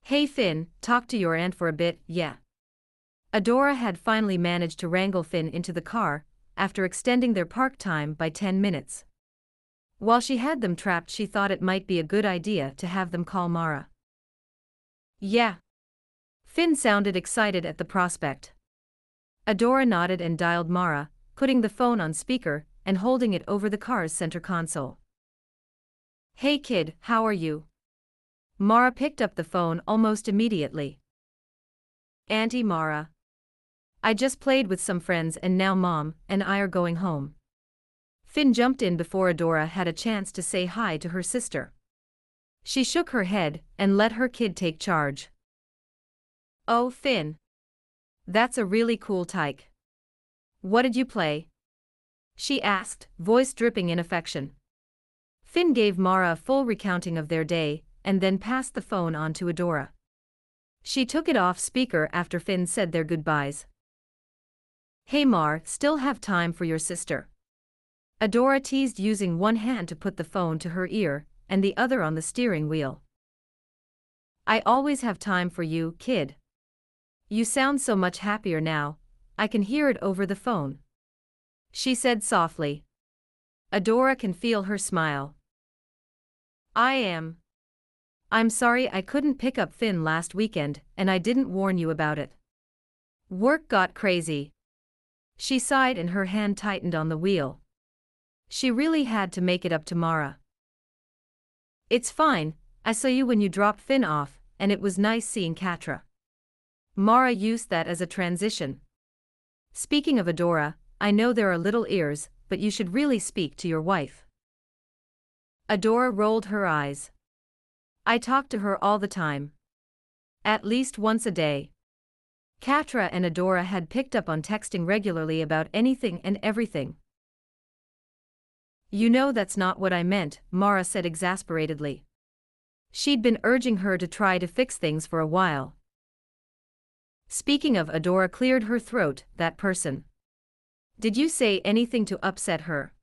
Hey Finn, talk to your aunt for a bit, yeah. Adora had finally managed to wrangle Finn into the car, after extending their park time by 10 minutes. While she had them trapped, she thought it might be a good idea to have them call Mara. Yeah. Finn sounded excited at the prospect. Adora nodded and dialed Mara, putting the phone on speaker and holding it over the car's center console. Hey kid, how are you? Mara picked up the phone almost immediately. Auntie Mara. I just played with some friends and now mom and I are going home. Finn jumped in before Adora had a chance to say hi to her sister. She shook her head and let her kid take charge. Oh, Finn. That's a really cool tyke. What did you play? She asked, voice dripping in affection. Finn gave Mara a full recounting of their day, and then passed the phone on to Adora. She took it off speaker after Finn said their goodbyes. Hey Mar, still have time for your sister. Adora teased using one hand to put the phone to her ear, and the other on the steering wheel. I always have time for you, kid. You sound so much happier now, I can hear it over the phone. She said softly. Adora can feel her smile. I am. I'm sorry I couldn't pick up Finn last weekend and I didn't warn you about it. Work got crazy. She sighed and her hand tightened on the wheel. She really had to make it up to Mara. It's fine, I saw you when you dropped Finn off, and it was nice seeing Catra. Mara used that as a transition. Speaking of Adora, I know there are little ears, but you should really speak to your wife. Adora rolled her eyes. I talk to her all the time. At least once a day. Catra and Adora had picked up on texting regularly about anything and everything. You know that's not what I meant, Mara said exasperatedly. She'd been urging her to try to fix things for a while. Speaking of Adora cleared her throat, that person. Did you say anything to upset her?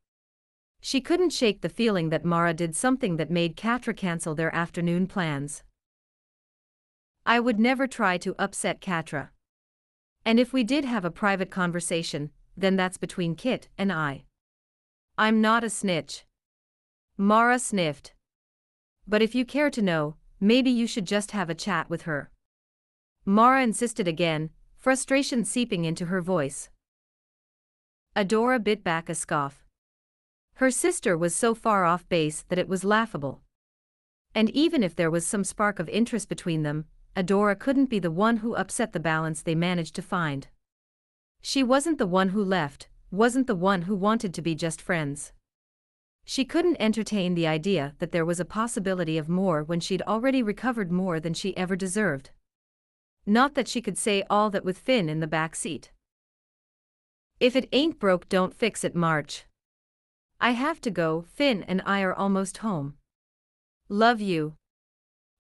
She couldn't shake the feeling that Mara did something that made Catra cancel their afternoon plans. I would never try to upset Catra. And if we did have a private conversation, then that's between Kit and I. I'm not a snitch. Mara sniffed. But if you care to know, maybe you should just have a chat with her. Mara insisted again, frustration seeping into her voice. Adora bit back a scoff. Her sister was so far off base that it was laughable. And even if there was some spark of interest between them, Adora couldn't be the one who upset the balance they managed to find. She wasn't the one who left, wasn't the one who wanted to be just friends. She couldn't entertain the idea that there was a possibility of more when she'd already recovered more than she ever deserved. Not that she could say all that with Finn in the back seat. If it ain't broke, don't fix it, March. I have to go, Finn and I are almost home. Love you.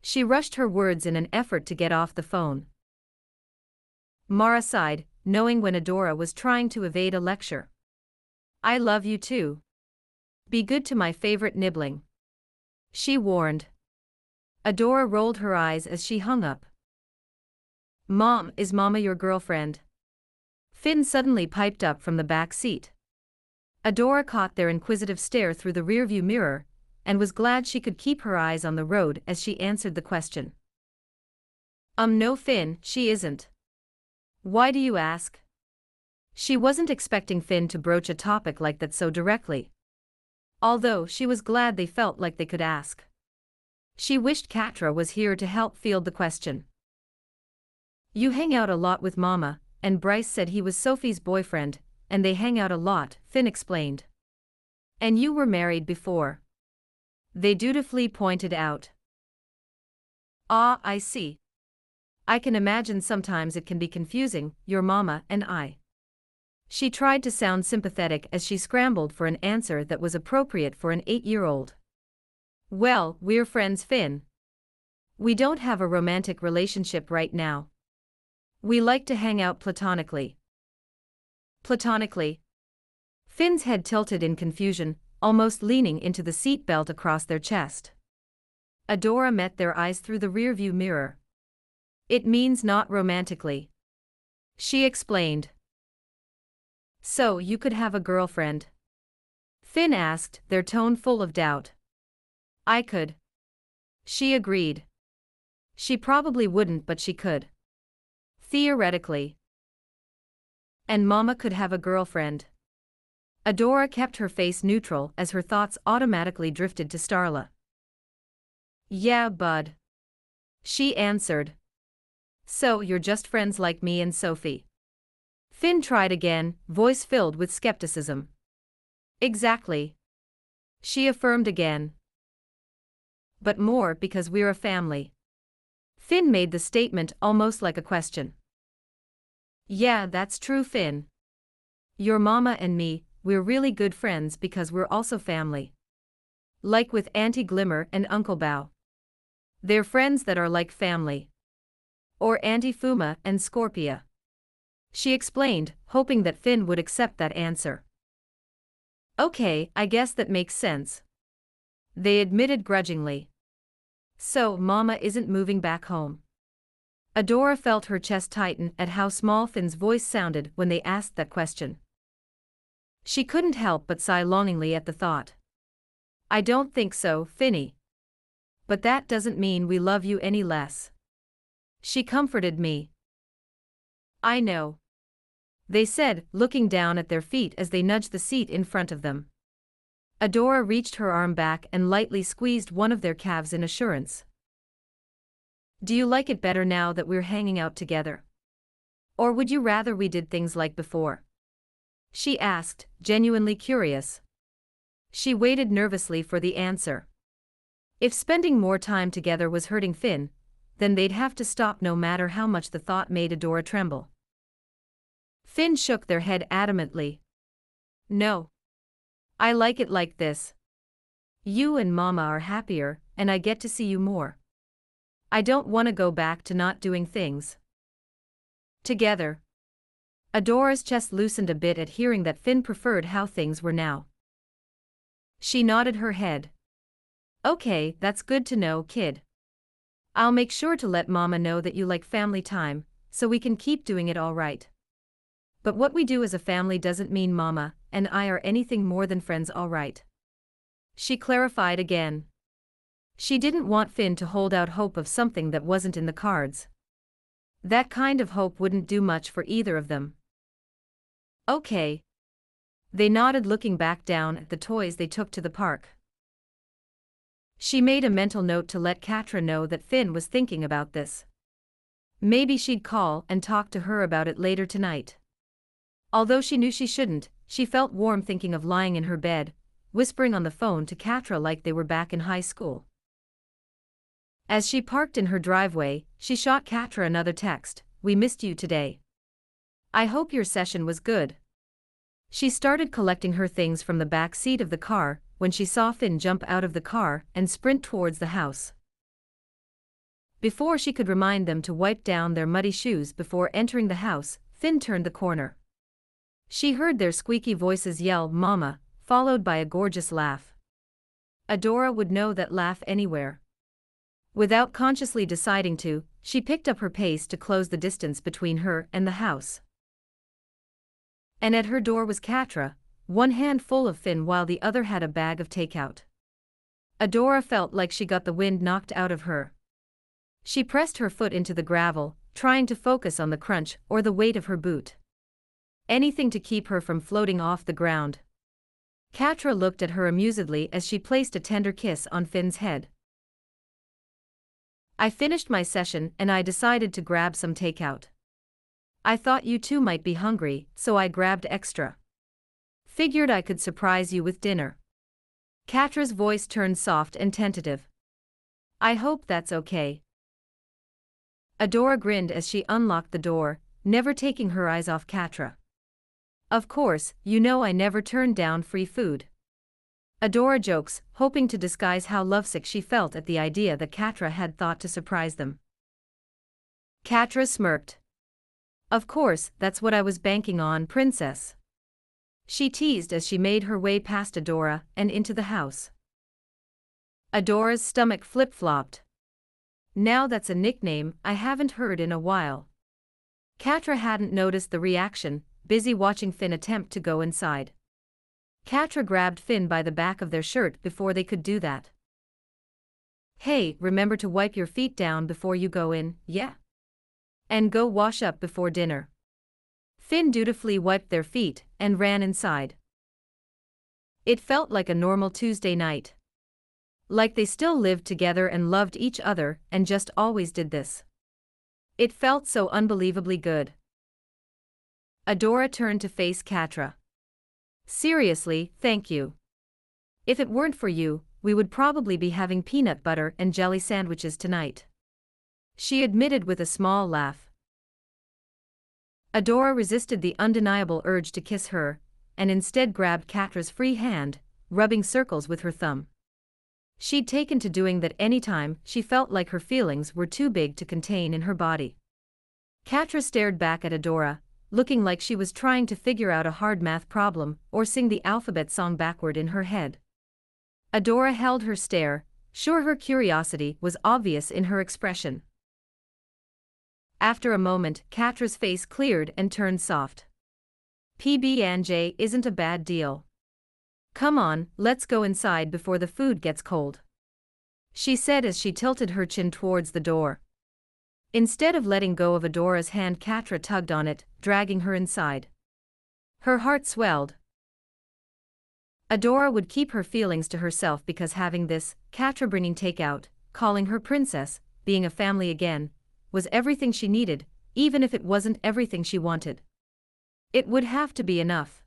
She rushed her words in an effort to get off the phone. Mara sighed, knowing when Adora was trying to evade a lecture. I love you too. Be good to my favorite nibbling. She warned. Adora rolled her eyes as she hung up. Mom, is Mama your girlfriend? Finn suddenly piped up from the back seat. Adora caught their inquisitive stare through the rearview mirror, and was glad she could keep her eyes on the road as she answered the question. Um, no, Finn, she isn't. Why do you ask? She wasn't expecting Finn to broach a topic like that so directly. Although she was glad they felt like they could ask. She wished Catra was here to help field the question. You hang out a lot with Mama, and Bryce said he was Sophie's boyfriend, and they hang out a lot, Finn explained. And you were married before. They dutifully pointed out. Ah, I see. I can imagine sometimes it can be confusing, your mama and I. She tried to sound sympathetic as she scrambled for an answer that was appropriate for an eight year old. Well, we're friends, Finn. We don't have a romantic relationship right now. We like to hang out platonically. Platonically. Finn's head tilted in confusion, almost leaning into the seat belt across their chest. Adora met their eyes through the rearview mirror. It means not romantically. She explained. So you could have a girlfriend? Finn asked, their tone full of doubt. I could. She agreed. She probably wouldn't, but she could. Theoretically. And Mama could have a girlfriend. Adora kept her face neutral as her thoughts automatically drifted to Starla. Yeah, bud. She answered. So you're just friends like me and Sophie. Finn tried again, voice filled with skepticism. Exactly. She affirmed again. But more because we're a family. Finn made the statement almost like a question. Yeah, that's true, Finn. Your mama and me, we're really good friends because we're also family. Like with Auntie Glimmer and Uncle Bow. They're friends that are like family or Auntie Fuma and Scorpia. She explained, hoping that Finn would accept that answer. Okay, I guess that makes sense. They admitted grudgingly. So, Mama isn't moving back home. Adora felt her chest tighten at how small Finn's voice sounded when they asked that question. She couldn't help but sigh longingly at the thought. I don't think so, Finny. But that doesn't mean we love you any less. She comforted me. I know. They said, looking down at their feet as they nudged the seat in front of them. Adora reached her arm back and lightly squeezed one of their calves in assurance. Do you like it better now that we're hanging out together? Or would you rather we did things like before? She asked, genuinely curious. She waited nervously for the answer. If spending more time together was hurting Finn, then they'd have to stop no matter how much the thought made Adora tremble. Finn shook their head adamantly. No. I like it like this. You and Mama are happier, and I get to see you more. I don't want to go back to not doing things. Together. Adora's chest loosened a bit at hearing that Finn preferred how things were now. She nodded her head. Okay, that's good to know, kid. I'll make sure to let Mama know that you like family time, so we can keep doing it all right. But what we do as a family doesn't mean Mama and I are anything more than friends, all right. She clarified again. She didn't want Finn to hold out hope of something that wasn't in the cards. That kind of hope wouldn't do much for either of them. Okay. They nodded, looking back down at the toys they took to the park. She made a mental note to let Catra know that Finn was thinking about this. Maybe she'd call and talk to her about it later tonight. Although she knew she shouldn't, she felt warm thinking of lying in her bed, whispering on the phone to Catra like they were back in high school. As she parked in her driveway, she shot Catra another text, We missed you today. I hope your session was good. She started collecting her things from the back seat of the car, when she saw Finn jump out of the car and sprint towards the house. Before she could remind them to wipe down their muddy shoes before entering the house, Finn turned the corner. She heard their squeaky voices yell, Mama, followed by a gorgeous laugh. Adora would know that laugh anywhere. Without consciously deciding to, she picked up her pace to close the distance between her and the house. And at her door was Catra, one hand full of Finn while the other had a bag of takeout. Adora felt like she got the wind knocked out of her. She pressed her foot into the gravel, trying to focus on the crunch or the weight of her boot. Anything to keep her from floating off the ground. Catra looked at her amusedly as she placed a tender kiss on Finn's head. I finished my session and I decided to grab some takeout. I thought you two might be hungry, so I grabbed extra. Figured I could surprise you with dinner. Catra's voice turned soft and tentative. I hope that's okay. Adora grinned as she unlocked the door, never taking her eyes off Katra. Of course, you know I never turn down free food. Adora jokes, hoping to disguise how lovesick she felt at the idea that Catra had thought to surprise them. Catra smirked. Of course, that's what I was banking on, princess. She teased as she made her way past Adora and into the house. Adora's stomach flip-flopped. Now that's a nickname I haven't heard in a while. Catra hadn't noticed the reaction, busy watching Finn attempt to go inside. Catra grabbed Finn by the back of their shirt before they could do that. Hey, remember to wipe your feet down before you go in, yeah? And go wash up before dinner. Finn dutifully wiped their feet and ran inside. It felt like a normal Tuesday night. Like they still lived together and loved each other and just always did this. It felt so unbelievably good. Adora turned to face Catra. Seriously, thank you. If it weren't for you, we would probably be having peanut butter and jelly sandwiches tonight. She admitted with a small laugh. Adora resisted the undeniable urge to kiss her, and instead grabbed Catra's free hand, rubbing circles with her thumb. She'd taken to doing that any time she felt like her feelings were too big to contain in her body. Katra stared back at Adora, looking like she was trying to figure out a hard math problem or sing the alphabet song backward in her head. Adora held her stare, sure her curiosity was obvious in her expression. After a moment, Catra's face cleared and turned soft. PB&J isn't a bad deal. Come on, let's go inside before the food gets cold. She said as she tilted her chin towards the door. Instead of letting go of Adora's hand Catra tugged on it, dragging her inside. Her heart swelled. Adora would keep her feelings to herself because having this, Catra bringing takeout, calling her princess, being a family again, was everything she needed, even if it wasn't everything she wanted. It would have to be enough.